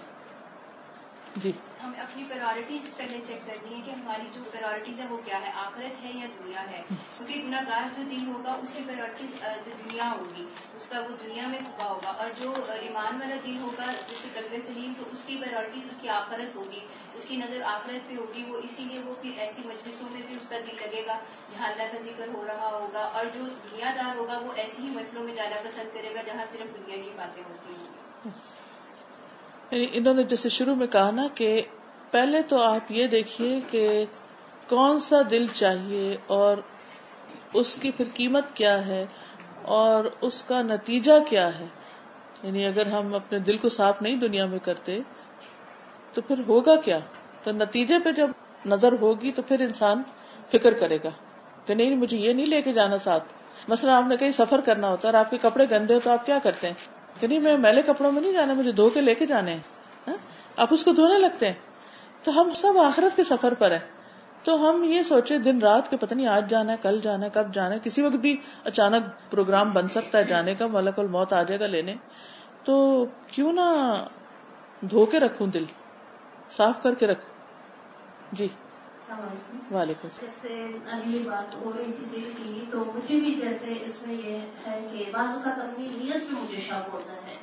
جی۔ ہمیں اپنی پرائرٹیز پہلے چیک کرنی ہے کہ ہماری جو پرائرٹیز ہے وہ کیا ہے آخرت ہے یا دنیا ہے؟ کیونکہ گناہ گار جو دل ہوگا اس کی پرائرٹیز جو دنیا ہوگی، اس کا وہ دنیا میں کھپا ہوگا۔ اور جو ایمان والا دل ہوگا، جیسے قلب سلیم، تو اس کی پرائرٹیز اس کی آخرت ہوگی۔ اس کی نظر آخرت پہ ہوگی، وہ اسی لیے وہ پھر ایسی مجلسوں میں بھی اس کا دل لگے گا جہاں اللہ کا ذکر ہو رہا ہوگا۔ اور جو دنیا دار ہوگا، وہ ایسی ہی مجلوں میں جانا پسند کرے گا جہاں صرف دنیا کی باتیں ہوتی ہیں یعنی انہوں نے جیسے شروع میں کہا نا کہ پہلے تو آپ یہ دیکھیے کہ کون سا دل چاہیے اور اس کی پھر قیمت کیا ہے اور اس کا نتیجہ کیا ہے؟ یعنی اگر ہم اپنے دل کو صاف نہیں دنیا میں کرتے، تو پھر ہوگا کیا؟ تو نتیجے پہ جب نظر ہوگی تو پھر انسان فکر کرے گا کہ نہیں، مجھے یہ نہیں لے کے جانا ساتھ۔ مثلا آپ نے کہیں سفر کرنا ہوتا ہے اور آپ کے کپڑے گندے ہو تو آپ کیا کرتے ہیں؟ کہ نہیں، میں میلے کپڑوں میں نہیں جانا، مجھے دھو کے لے کے جانے ہیں ہاں؟ آپ اس کو دھونے لگتے ہیں۔ تو ہم سب آخرت کے سفر پر ہیں۔ تو ہم یہ سوچے دن رات کے پتہ نہیں آج جانا ہے، کل جانا ہے، کب جانا ہے۔ کسی وقت بھی اچانک پروگرام بن سکتا ہے جانے کا، ملک الموت آ جائے گا لینے۔ تو کیوں نہ دھو کے رکھوں دل، صاف کر کے رکھوں۔ جی۔ وعلیکم جیسے اگلی بات ہو رہی تھی دل کی تو مجھے بھی جیسے اس میں یہ ہے کہ بعض اوقات اپنی نیت میں مجھے شک ہوتا ہے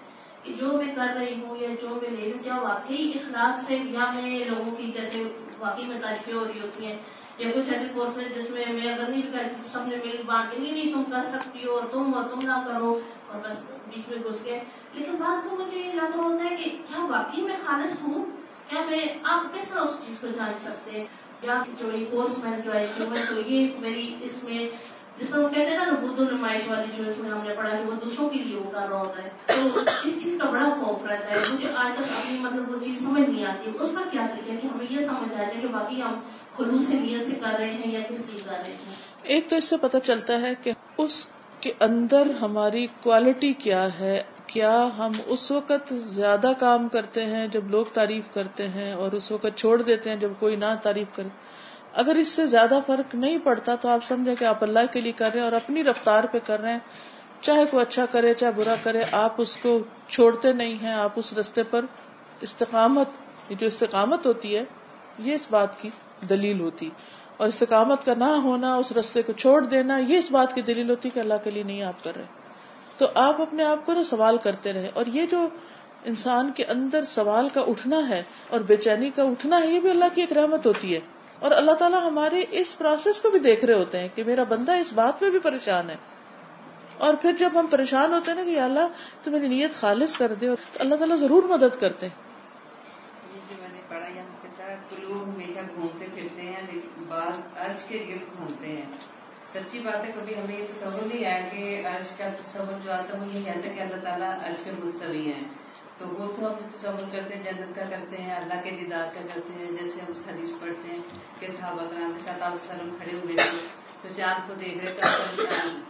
کہ جو میں کر رہی ہوں یا جو میں لے رہی ہوں واقعی اخلاق سے یا میں لوگوں کی جیسے واقعی میں تعریفیں ہو رہی ہوتی ہیں یا کچھ ایسے کورس ہیں جس میں میں اگر نہیں کرتی تو سب نے مل بانٹ نہیں نہیں تم کر سکتی ہو تم ہو تم نہ کرو اور بس بیچ میں گھس گئے۔ لیکن بعض کو مجھے یہ لگا ہوتا ہے کہ کیا واقعی میں خالص ہوں؟ کیا میں آپ کس طرح اس چیز کو جان سکتے؟ یا جو یہ کورس میں جو ہے تو یہ میری اس میں جس طرح وہ کہتے ہیں نا بدھ نمائش والی جو اس میں ہم نے پڑھا کہ وہ دوسروں کے لیے وہ کر رہا ہوتا ہے۔ تو اس چیز کا بڑا خوف رہتا ہے۔ مجھے آج تک اپنی مطلب وہ چیز سمجھ نہیں آتی۔ اس کا کیا طریقہ کہ ہمیں یہ سمجھ آ جائے کہ باقی ہم خلوص نیت سے کر رہے ہیں یا کس لیے کر رہے ہیں؟ ایک تو اس سے پتہ چلتا ہے کہ اس کے اندر ہماری کوالٹی کیا ہے کیا ہم اس وقت زیادہ کام کرتے ہیں جب لوگ تعریف کرتے ہیں اور اس وقت چھوڑ دیتے ہیں جب کوئی نہ تعریف کرے؟ اگر اس سے زیادہ فرق نہیں پڑتا تو آپ سمجھیں کہ آپ اللہ کے لیے کر رہے ہیں اور اپنی رفتار پہ کر رہے ہیں۔ چاہے کوئی اچھا کرے، چاہے برا کرے، آپ اس کو چھوڑتے نہیں ہیں، آپ اس رستے پر استقامت جو استقامت ہوتی ہے، یہ اس بات کی دلیل ہوتی۔ اور استقامت کا نہ ہونا، اس رستے کو چھوڑ دینا، یہ اس بات کی دلیل ہوتی کہ اللہ کے لیے نہیں آپ کر رہے۔ تو آپ اپنے آپ کو نا سوال کرتے رہے اور یہ جو انسان کے اندر سوال کا اٹھنا ہے اور بے چینی کا اٹھنا ہے، یہ بھی اللہ کی ایک رحمت ہوتی ہے۔ اور اللہ تعالیٰ ہمارے اس پروسیس کو بھی دیکھ رہے ہوتے ہیں کہ میرا بندہ اس بات میں بھی پریشان ہے۔ اور پھر جب ہم پریشان ہوتے ہیں نا کہ اللہ، تو میری نیت خالص کر دے تو اللہ تعالیٰ ضرور مدد کرتے ہیں۔ جو میں نے پڑھا ہمیشہ گھومتے پھرتے ہیں بعض عرش کے گرد گھومتے ہیں۔ سچی بات ہے، کبھی ہمیں یہ تصور نہیں آیا کہ عرش کا تصور جو آتا ہے، وہ یہ کہتا ہے کہ اللہ تعالیٰ عرش پہ مستوی ہیں۔ تو وہ تو ہم تصور کرتے ہیں، جنت کا کرتے ہیں، اللہ کے دیدار کا کرتے ہیں، جیسے ہم حدیث پڑھتے ہیں کہ صحابہ کرام کے ساتھ آپ سلم کھڑے ہوئے تھے، تو چاند کو دیکھ رہے تو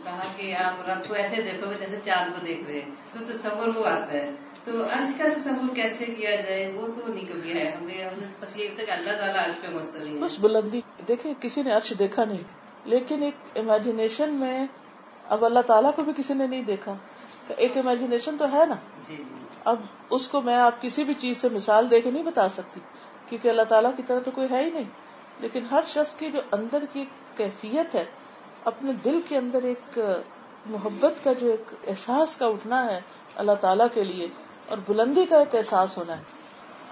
کہا کہ آپ رب کو ایسے دیکھو گے جیسے چاند کو دیکھ رہے ہیں۔ تو تصور وہ آتا ہے۔ تو عرش کا تصور کیسے کیا جائے، وہ تو نہیں کبھی ہے ہمیں ہم نے بس یہ تک اللہ تعالیٰ عرش پہ مستقل بس بلندی، دیکھیں، کسی نے عرش دیکھا نہیں۔ لیکن ایک امیجنیشن میں اب اللہ تعالیٰ کو بھی کسی نے نہیں دیکھا۔ ایک امیجنیشن تو ہے نا۔ جی جی۔ اب اس کو میں آپ کسی بھی چیز سے مثال دے کے نہیں بتا سکتی کیونکہ اللہ تعالیٰ کی طرح تو کوئی ہے ہی نہیں۔ لیکن ہر شخص کی جو اندر کی کیفیت ہے اپنے دل کے اندر ایک محبت کا جو ایک احساس کا اٹھنا ہے اللہ تعالیٰ کے لیے اور بلندی کا ایک احساس ہونا ہے۔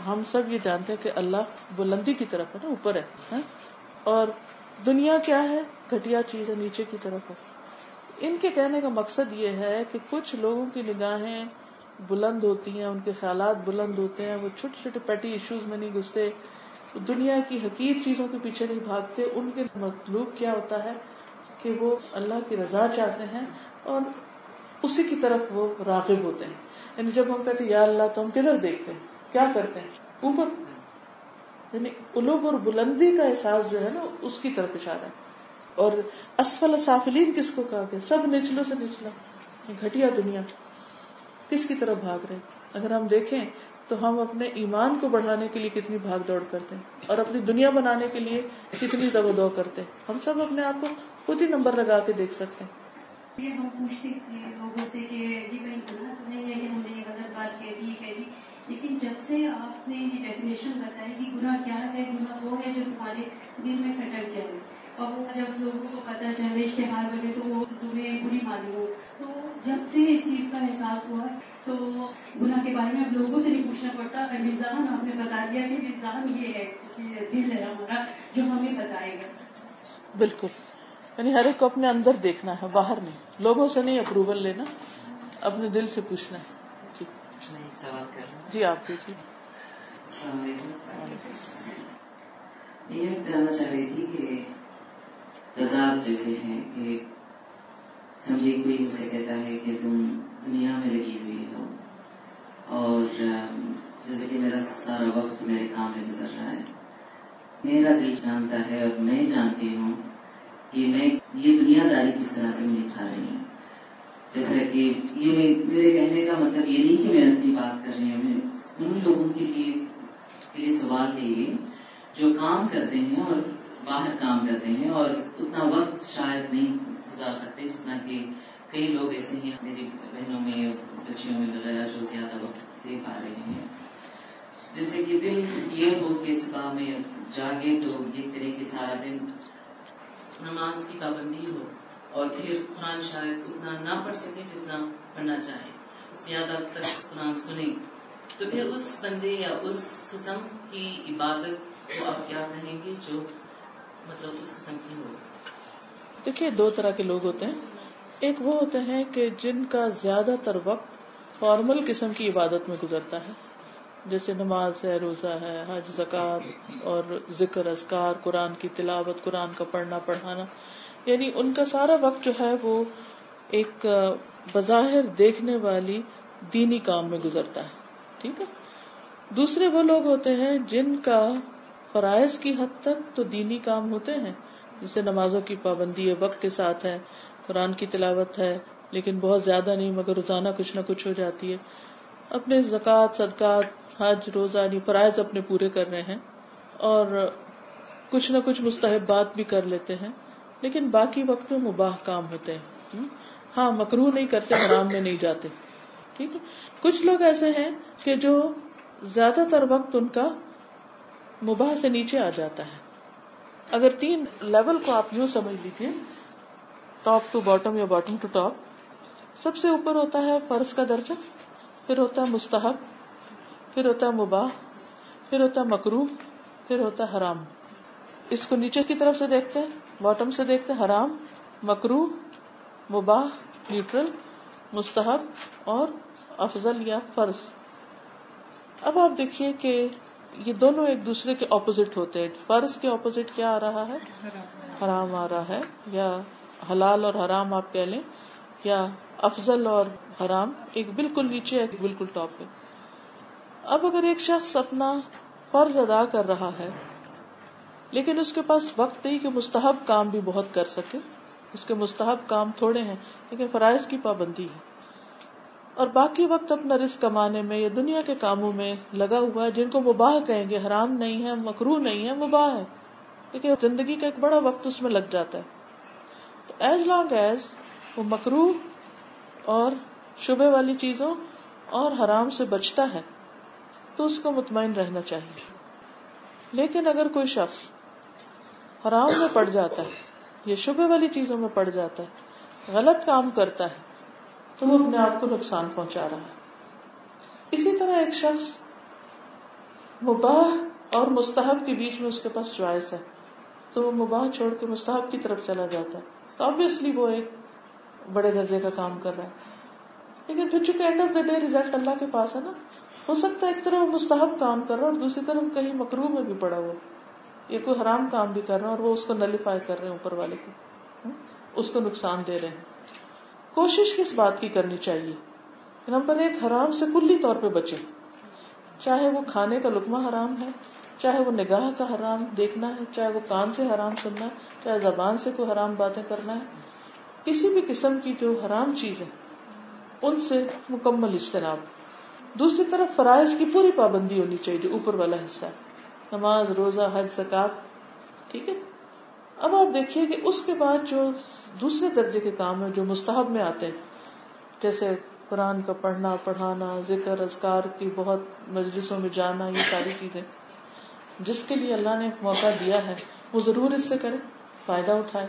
ہم سب یہ جانتے ہیں کہ اللہ بلندی کی طرف ہے نا اوپر ہے ہاں؟ اور دنیا کیا ہے؟ گھٹیا چیز ہے، نیچے کی طرف ہے۔ ان کے کہنے کا مقصد یہ ہے کہ کچھ لوگوں کی نگاہیں بلند ہوتی ہیں، ان کے خیالات بلند ہوتے ہیں، وہ چھوٹے چھوٹے پیٹی ایشوز میں نہیں گھستے۔ دنیا کی حقیق چیزوں کے پیچھے نہیں بھاگتے۔ ان کے مطلوب کیا ہوتا ہے؟ کہ وہ اللہ کی رضا چاہتے ہیں اور اسی کی طرف وہ راغب ہوتے ہیں۔ یعنی جب ہم کہتے یا اللہ تو ہم کدھر دیکھتے ہیں؟ کیا کرتے ہیں؟ اوپر۔ یعنی الوب اور بلندی کا احساس جو ہے نا، اس کی طرف اشارہ ہے۔ اور اسفل سافلین کس کو کہا گیا؟ سب نچلوں سے نچلا، گھٹیا دنیا، کس کی طرف بھاگ رہے؟ اگر ہم دیکھیں تو ہم اپنے ایمان کو بڑھانے کے لیے کتنی بھاگ دوڑ کرتے ہیں، اور اپنی دنیا بنانے کے لیے کتنی دو دو کرتے ہیں۔ ہم سب اپنے آپ کو خود ہی نمبر لگا کے دیکھ سکتے ہیں۔ یہ ہم پوچھتے تھے لوگوں سے کہ یہ کہیں ہم نے یہ غلط بات کہہ دی کہہ دی۔ لیکن جب سے آپ نے یہ ڈیفینیشن بتائی کہ گناہ کیا ہے، گناہ وہ ہے جو تمہارے دل میں کھٹک جائے۔ اور وہ جب لوگوں کو پتا چلے اشتہار بنے تو وہ تمہیں بری معلوم ہو تو جب سے اس چیز کا احساس ہوا، تو گناہ کے بارے میں اب لوگوں سے نہیں پوچھنا پڑتا۔ نظام آپ نے بتا دیا کہ نظام یہ ہے کہ دل ہے ہمارا جو ہمیں بتائے گا۔ بالکل۔ یعنی ہر ایک کو اپنے اندر دیکھنا ہے، باہر نہیں۔ لوگوں سے نہیں اپروول لینا، اپنے دل سے پوچھنا ہے۔ سوال کر جی آپ کی جی یہ جاننا چاہ رہی تھی کہ رضاط جیسے ہیں کہ سمجھے کوئی ان سے کہتا ہے کہ تم دنیا میں لگی ہوئی ہو اور جیسے کہ میرا سارا وقت میرے کام میں گزر رہا ہے۔ میرا دل جانتا ہے اور میں جانتی ہوں کہ میں یہ دنیا داری کس طرح سے میں کھا رہی ہوں۔ جیسا کہ یہ میرے کہنے کا مطلب یہ نہیں کہ میں اپنی بات کر رہی ہوں، میں ان لوگوں کے لیے سوال ہے یہ، جو کام کرتے ہیں اور باہر کام کرتے ہیں اور اتنا وقت شاید نہیں گزار سکتے جتنا کہ کئی لوگ ایسے ہیں، میری بہنوں میں، بچیوں میں وغیرہ جو زیادہ وقت دے پا رہے ہیں۔ جیسے کہ دل یہ ہو کہ صبح میں جاگے تو یہ کرے کہ سارا دن نماز کی پابندی ہو۔ اور پھر قرآن شاید اتنا نہ پڑھ سکے جتنا پڑھنا چاہے زیادہ تر قرآن سنے تو پھر اس بندے یا اس قسم کی عبادت کو آپ کیا کہیں گے جو مطلب اس قسم کی ہو۔ دیکھیے، دو طرح کے لوگ ہوتے ہیں۔ ایک وہ ہوتے ہیں کہ جن کا زیادہ تر وقت فارمل قسم کی عبادت میں گزرتا ہے۔ جیسے نماز ہے، روزہ ہے، حج زکات اور ذکر ازکار قرآن کی تلاوت، قرآن کا پڑھنا، پڑھانا۔ یعنی ان کا سارا وقت جو ہے وہ ایک بظاہر دیکھنے والی دینی کام میں گزرتا ہے، ٹھیک ہے؟ دوسرے وہ لوگ ہوتے ہیں جن کا فرائض کی حد تک تو دینی کام ہوتے ہیں، جیسے نمازوں کی پابندی ہے، وقت کے ساتھ ہے، قرآن کی تلاوت ہے، لیکن بہت زیادہ نہیں، مگر روزانہ کچھ نہ کچھ ہو جاتی ہے۔ اپنے زکوٰۃ، صدقات، حج، روزہ یعنی فرائض اپنے پورے کر رہے ہیں اور کچھ نہ کچھ مستحبات بھی کر لیتے ہیں۔ لیکن باقی وقت میں مباح کام ہوتے ہیں۔ ہاں مکرو نہیں کرتے، حرام میں نہیں جاتے۔ ٹھیک ہے؟ کچھ لوگ ایسے ہیں کہ جو زیادہ تر وقت ان کا مباح سے نیچے آ جاتا ہے۔ اگر تین لیول کو آپ یوں سمجھ لیجیے ٹاپ ٹو باٹم یا باٹم ٹو ٹاپ، سب سے اوپر ہوتا ہے فرض کا درجہ، پھر ہوتا ہے مستحب، پھر ہوتا ہے مباح، پھر ہوتا ہے مکرو پھر ہوتا ہے حرام۔ اس کو نیچے کی طرف سے دیکھتے ہیں۔ باٹم سے دیکھتے حرام مکرو مباح، نیوٹرل، مستحب اور افضل یا فرض۔ اب آپ دیکھیے کہ یہ دونوں ایک دوسرے کے اپوزٹ ہوتے ہیں۔ فرض کے اپوزٹ کیا آ رہا ہے؟ حرام آ رہا ہے۔ یا حلال اور حرام آپ کہہ لیں، یا افضل اور حرام، ایک بالکل نیچے، ایک بالکل ٹاپ پہ اب اگر ایک شخص اپنا فرض ادا کر رہا ہے لیکن اس کے پاس وقت نہیں کہ مستحب کام بھی بہت کر سکے۔ اس کے مستحب کام تھوڑے ہیں، لیکن فرائض کی پابندی ہے۔ اور باقی وقت اپنا رسک کمانے میں یا دنیا کے کاموں میں لگا ہوا ہے، جن کو مباح کہیں گے، حرام نہیں ہے مکرو نہیں ہے، مباح ہے۔ لیکن زندگی کا ایک بڑا وقت اس میں لگ جاتا ہے۔ تو ایز لانگ ایز وہ مکرو اور شبے والی چیزوں اور حرام سے بچتا ہے، تو اس کو مطمئن رہنا چاہیے۔ لیکن اگر کوئی شخص حرام میں پڑ جاتا ہے یا شبے والی چیزوں میں پڑ جاتا ہے، غلط کام کرتا ہے، تو وہ اپنے آپ کو نقصان پہنچا رہا ہے۔ اسی طرح ایک شخص مباح اور مستحب کے بیچ میں اس کے پاس چوائس ہے، تو وہ مباح چھوڑ کے مستحب کی طرف چلا جاتا ہے۔ تو آبیسلی وہ ایک بڑے درجے کا کام کر رہا ہے۔ لیکن پھر چونکہ end of the day result اللہ کے پاس ہے نا، ہو سکتا ہے ایک طرف مستحب کام کر رہا اور دوسری طرف کہیں مکرو میں بھی پڑا ہوا یہ کوئی حرام کام بھی کر رہا اور وہ اس کو نلیفائی کر رہے ہیں اوپر والے کو ہاں، اس کو نقصان دے رہے ہیں۔ کوشش کس بات کی کرنی چاہیے؟ نمبر ایک، حرام سے کلی طور پہ بچے چاہے وہ کھانے کا لکما حرام ہے، چاہے وہ نگاہ کا حرام دیکھنا ہے، چاہے وہ کان سے حرام سننا ہے، چاہے زبان سے کوئی حرام باتیں کرنا ہے۔ کسی بھی قسم کی جو حرام چیز ہے، ان سے مکمل اجتناب۔ دوسری طرف فرائض کی پوری پابندی ہونی چاہیے، جو اوپر والا حصہ ہے۔ نماز، روزہ، حج، زکات، ٹھیک ہے؟ اب آپ دیکھیے کہ اس کے بعد جو دوسرے درجے کے کام ہیں جو مستحب میں آتے ہیں، جیسے قرآن کا پڑھنا، پڑھانا، ذکر ازکار کی بہت مجلسوں میں جانا، یہ ساری چیزیں۔ جس کے لیے اللہ نے موقع دیا ہے، وہ ضرور اس سے کرے، فائدہ اٹھائے۔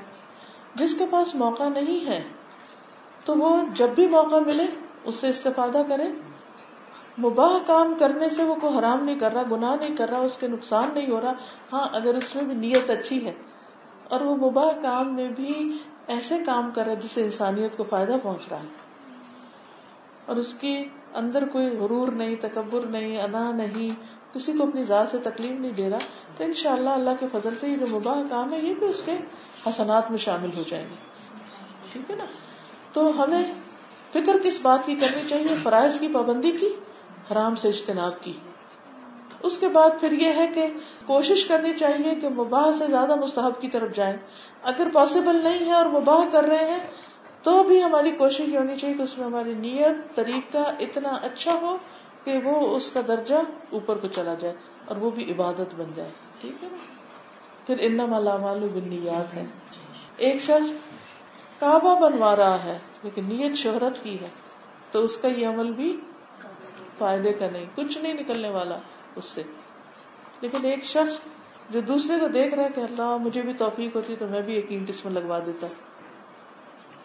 جس کے پاس موقع نہیں ہے، تو وہ جب بھی موقع ملے، اس سے استفادہ کرے۔ مباح کام کرنے سے وہ کوئی حرام نہیں کر رہا، گناہ نہیں کر رہا، اس کے نقصان نہیں ہو رہا۔ ہاں اگر اس میں بھی نیت اچھی ہے۔ اور وہ مباح کام میں بھی ایسے کام کر رہا ہے جس سے انسانیت کو فائدہ پہنچ رہا ہے۔ اور اس کی اندر کوئی غرور نہیں، تکبر نہیں، انا نہیں، کسی کو اپنی ذات سے تکلیف نہیں دے رہا۔ تو ان شاء اللہ اللہ کے فضل سے یہ جو مباح کام ہے، یہ بھی اس کے حسنات میں شامل ہو جائیں گے۔ ٹھیک ہے نا؟ تو ہمیں فکر کس بات کی کرنی چاہیے؟ فرائض کی پابندی کی۔ حرام سے اجتناب کی۔ اس کے بعد پھر یہ ہے کہ کوشش کرنی چاہیے کہ مباح سے زیادہ مستحب کی طرف جائیں۔ اگر پاسبل نہیں ہے اور مباح کر رہے ہیں، تو بھی ہماری کوشش یہ ہونی چاہیے کہ اس میں ہماری نیت، طریقہ اتنا اچھا ہو کہ وہ اس کا درجہ اوپر کو چلا جائے اور وہ بھی عبادت بن جائے۔ ٹھیک ہے نا؟ پھر ان مالا مالو ہے۔ ایک شخص کعبہ بنوا رہا ہے، لیکن نیت شہرت کی ہے، تو اس کا یہ عمل بھی فائدے کا نہیں، کچھ نہیں نکلنے والا اس سے۔ لیکن ایک شخص جو دوسرے کو دیکھ رہا ہے کہ اللہ، مجھے بھی توفیق ہوتی تو میں بھی ایک اینٹ اس میں لگوا دیتا۔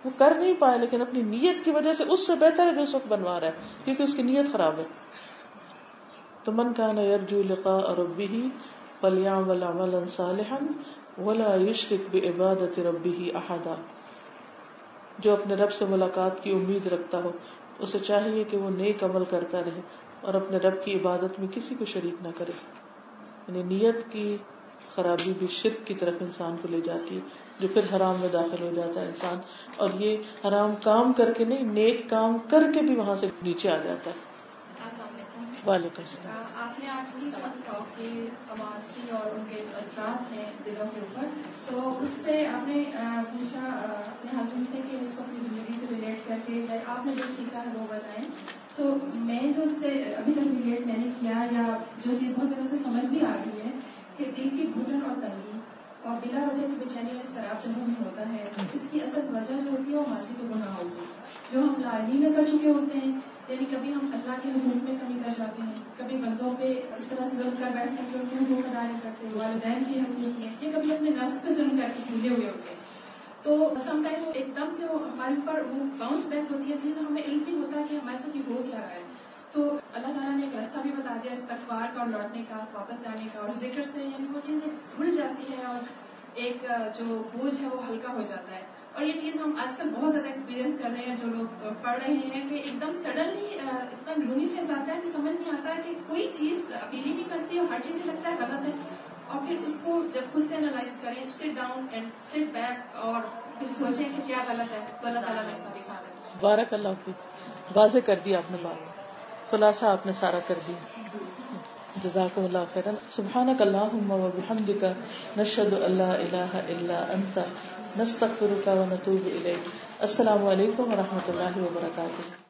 وہ کر نہیں پایا، لیکن اپنی نیت کی وجہ سے اس سے بہتر ہے جو اس وقت بنوا رہا ہے، کیونکہ اس کی نیت خراب ہے۔ تو من کا نا یرجو لقاء ربی ہی پلیام ولا ملن صالحا ولا یشرک بعبادت ربی احدا۔ جو اپنے رب سے ملاقات کی امید رکھتا ہو۔ اسے چاہیے کہ وہ نیک عمل کرتا رہے اور اپنے رب کی عبادت میں کسی کو شریک نہ کرے۔ یعنی نیت کی خرابی بھی شرک کی طرف انسان کو لے جاتی ہے، جو پھر حرام میں داخل ہو جاتا ہے انسان۔ اور یہ حرام کام کر کے نہیں، نیک کام کر کے بھی وہاں سے نیچے آ جاتا ہے۔ وعلیکم السلام آپ نے آج کی قواسی اور ان کے اثرات ہیں دلوں کے اوپر، تو اس سے آپ نے پوچھا اپنے ہسبینڈ سے کہ اس کو اپنی زندگی سے ریلیٹ کر کے آپ نے جو سیکھا ہے وہ بتائیں۔ تو میں جو اس سے ابھی تک ریلیٹ میں نے کیا، یا جو چیز بہت میرے سے سمجھ بھی آ رہی ہے کہ دل کی گھٹن اور تنگی اور بلا وجہ کی بے اور اس طرح جنوں میں ہوتا ہے، اس کی اصل وجہ جو ہوتی ہے وہ ماضی کے گناہ ہوتی ہے جو ہم لازمی میں کر چکے ہوتے ہیں۔ یعنی کبھی ہم اللہ کے حقوق میں کمی کر جاتے ہیں، کبھی بندوں پہ اس طرح سے ظلم کر بیٹھتے ہیں کہ ان کے حقوق ادا نہیں کرتے، والدین کے حقوق میں، یا کبھی اپنے نفس پہ ظلم کر کے بھولے ہوئے ہوتے ہیں۔ تو سم ٹائم ایک دم سے وہ ہمارے اوپر وہ باؤنس بیک ہوتی ہے چیز ہمیں علم نہیں ہوتا کہ ہمارے سے ہو کیا رہا ہے۔ تو اللہ تعالیٰ نے ایک راستہ بھی بتا دیا استغفار کا اور لوٹنے کا، واپس جانے کا اور ذکر سے یعنی وہ چیزیں دھل جاتی ہے اور ایک جو بوجھ ہے وہ ہلکا ہو جاتا ہے۔ اور یہ چیز ہم آج کل بہت زیادہ ایکسپیرینس کر رہے ہیں جو لوگ پڑھ رہے ہیں کہ ایک دم سڈنلی اتنا لونی فیز آتا ہے کہ سمجھ نہیں آتا ہے کہ کوئی چیز اپیل ہی نہیں کرتی اور ہر چیز لگتا ہے غلط ہے۔ اور پھر اس کو جب خود سے انالائز کریں سٹ ڈاؤن اینڈ سٹ بیک اور پھر سوچیں کہ کیا غلط ہے تو اللہ تعالیٰ رستہ دکھا رہے بارک اللہ کی واضح کر دیا آپ نے بات۔ خلاصہ آپ نے سارا کر دیا۔ جزاک اللہ خیرا۔ سبحانک اللہم و بحمدک، نشہد اللہ الہ الا انت۔ نستغفرک و نتوب الیک. السلام علیکم و رحمۃ اللہ وبرکاتہ.